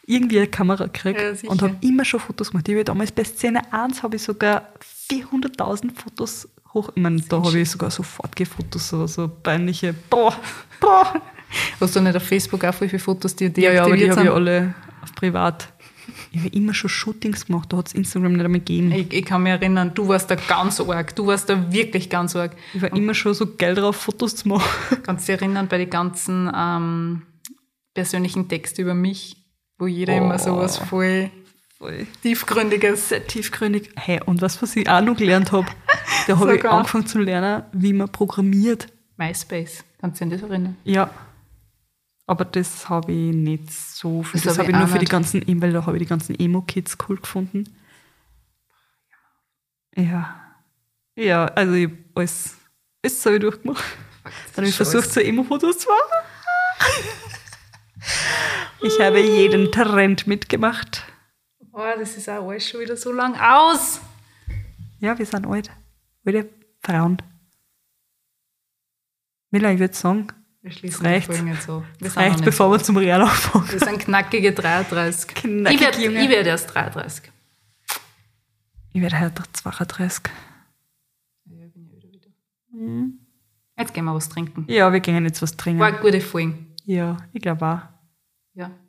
irgendwie eine Kamera Ja, kriege sicher. und habe immer schon Fotos gemacht. Ich habe damals bei Szene 1 habe ich sogar 400.000 Fotos hoch. Ich meine, da habe ich sogar so Fortgefotos, so, so peinliche. Boah, boah. Hast du nicht auf Facebook auch viele Fotos, die Ja, ja, aber die habe ich alle auf privat. Ich habe immer schon Shootings gemacht, da hat es Instagram nicht einmal gegeben. Ich, ich kann mich erinnern, du warst da ganz arg. Du warst da wirklich ganz arg. Ich war immer schon so geil drauf, Fotos zu machen. Kannst du dich erinnern bei den ganzen ähm, persönlichen Texten über mich, wo jeder Oh. immer sowas voll Voll. tiefgründiges. Sehr tiefgründig. Hey, und was, was ich auch noch gelernt habe, da habe ich angefangen zu lernen, wie man programmiert. MySpace. Kannst du dich an das erinnern? Ja. Aber das habe ich nicht so viel. Das Das, habe habe ich ich nur für die ganzen, eben weil da habe ich die ganzen Emo-Kids cool gefunden. Ja. Ja, also ich habe alles, alles so durchgemacht. Dann habe ich versucht, so Emo-Fotos zu machen. Ich habe jeden Trend mitgemacht. Oh, das ist auch alles schon wieder so lang aus. Ja, wir sind alt. Alte Frauen. Mila, ich würde sagen, Wir schließen reicht. die Folge nicht so. Wir reicht, bevor wir zum Real anfangen. Wir sind knackige 33. Knackig, ich werde ich werd erst 33. Ich werde heute 32. Jetzt gehen wir was trinken. Ja, wir gehen jetzt was trinken. War eine gute Folge. Ja, ich glaube auch.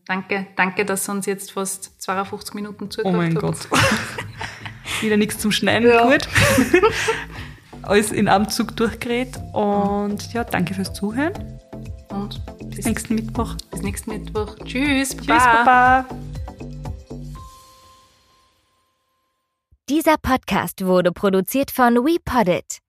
Danke, danke, dass ihr uns jetzt fast 52 Minuten Oh zugehört mein habt. Gott. Wieder nichts zum Schneiden, Ja. gut. Alles in einem Zug durchgeredet. Und ja, danke fürs Zuhören. Und Bis bis, nächsten Mittwoch. bis nächsten Mittwoch. Tschüss, Tschüss, Baba. Baba. Dieser Podcast wurde produziert von WePoddit.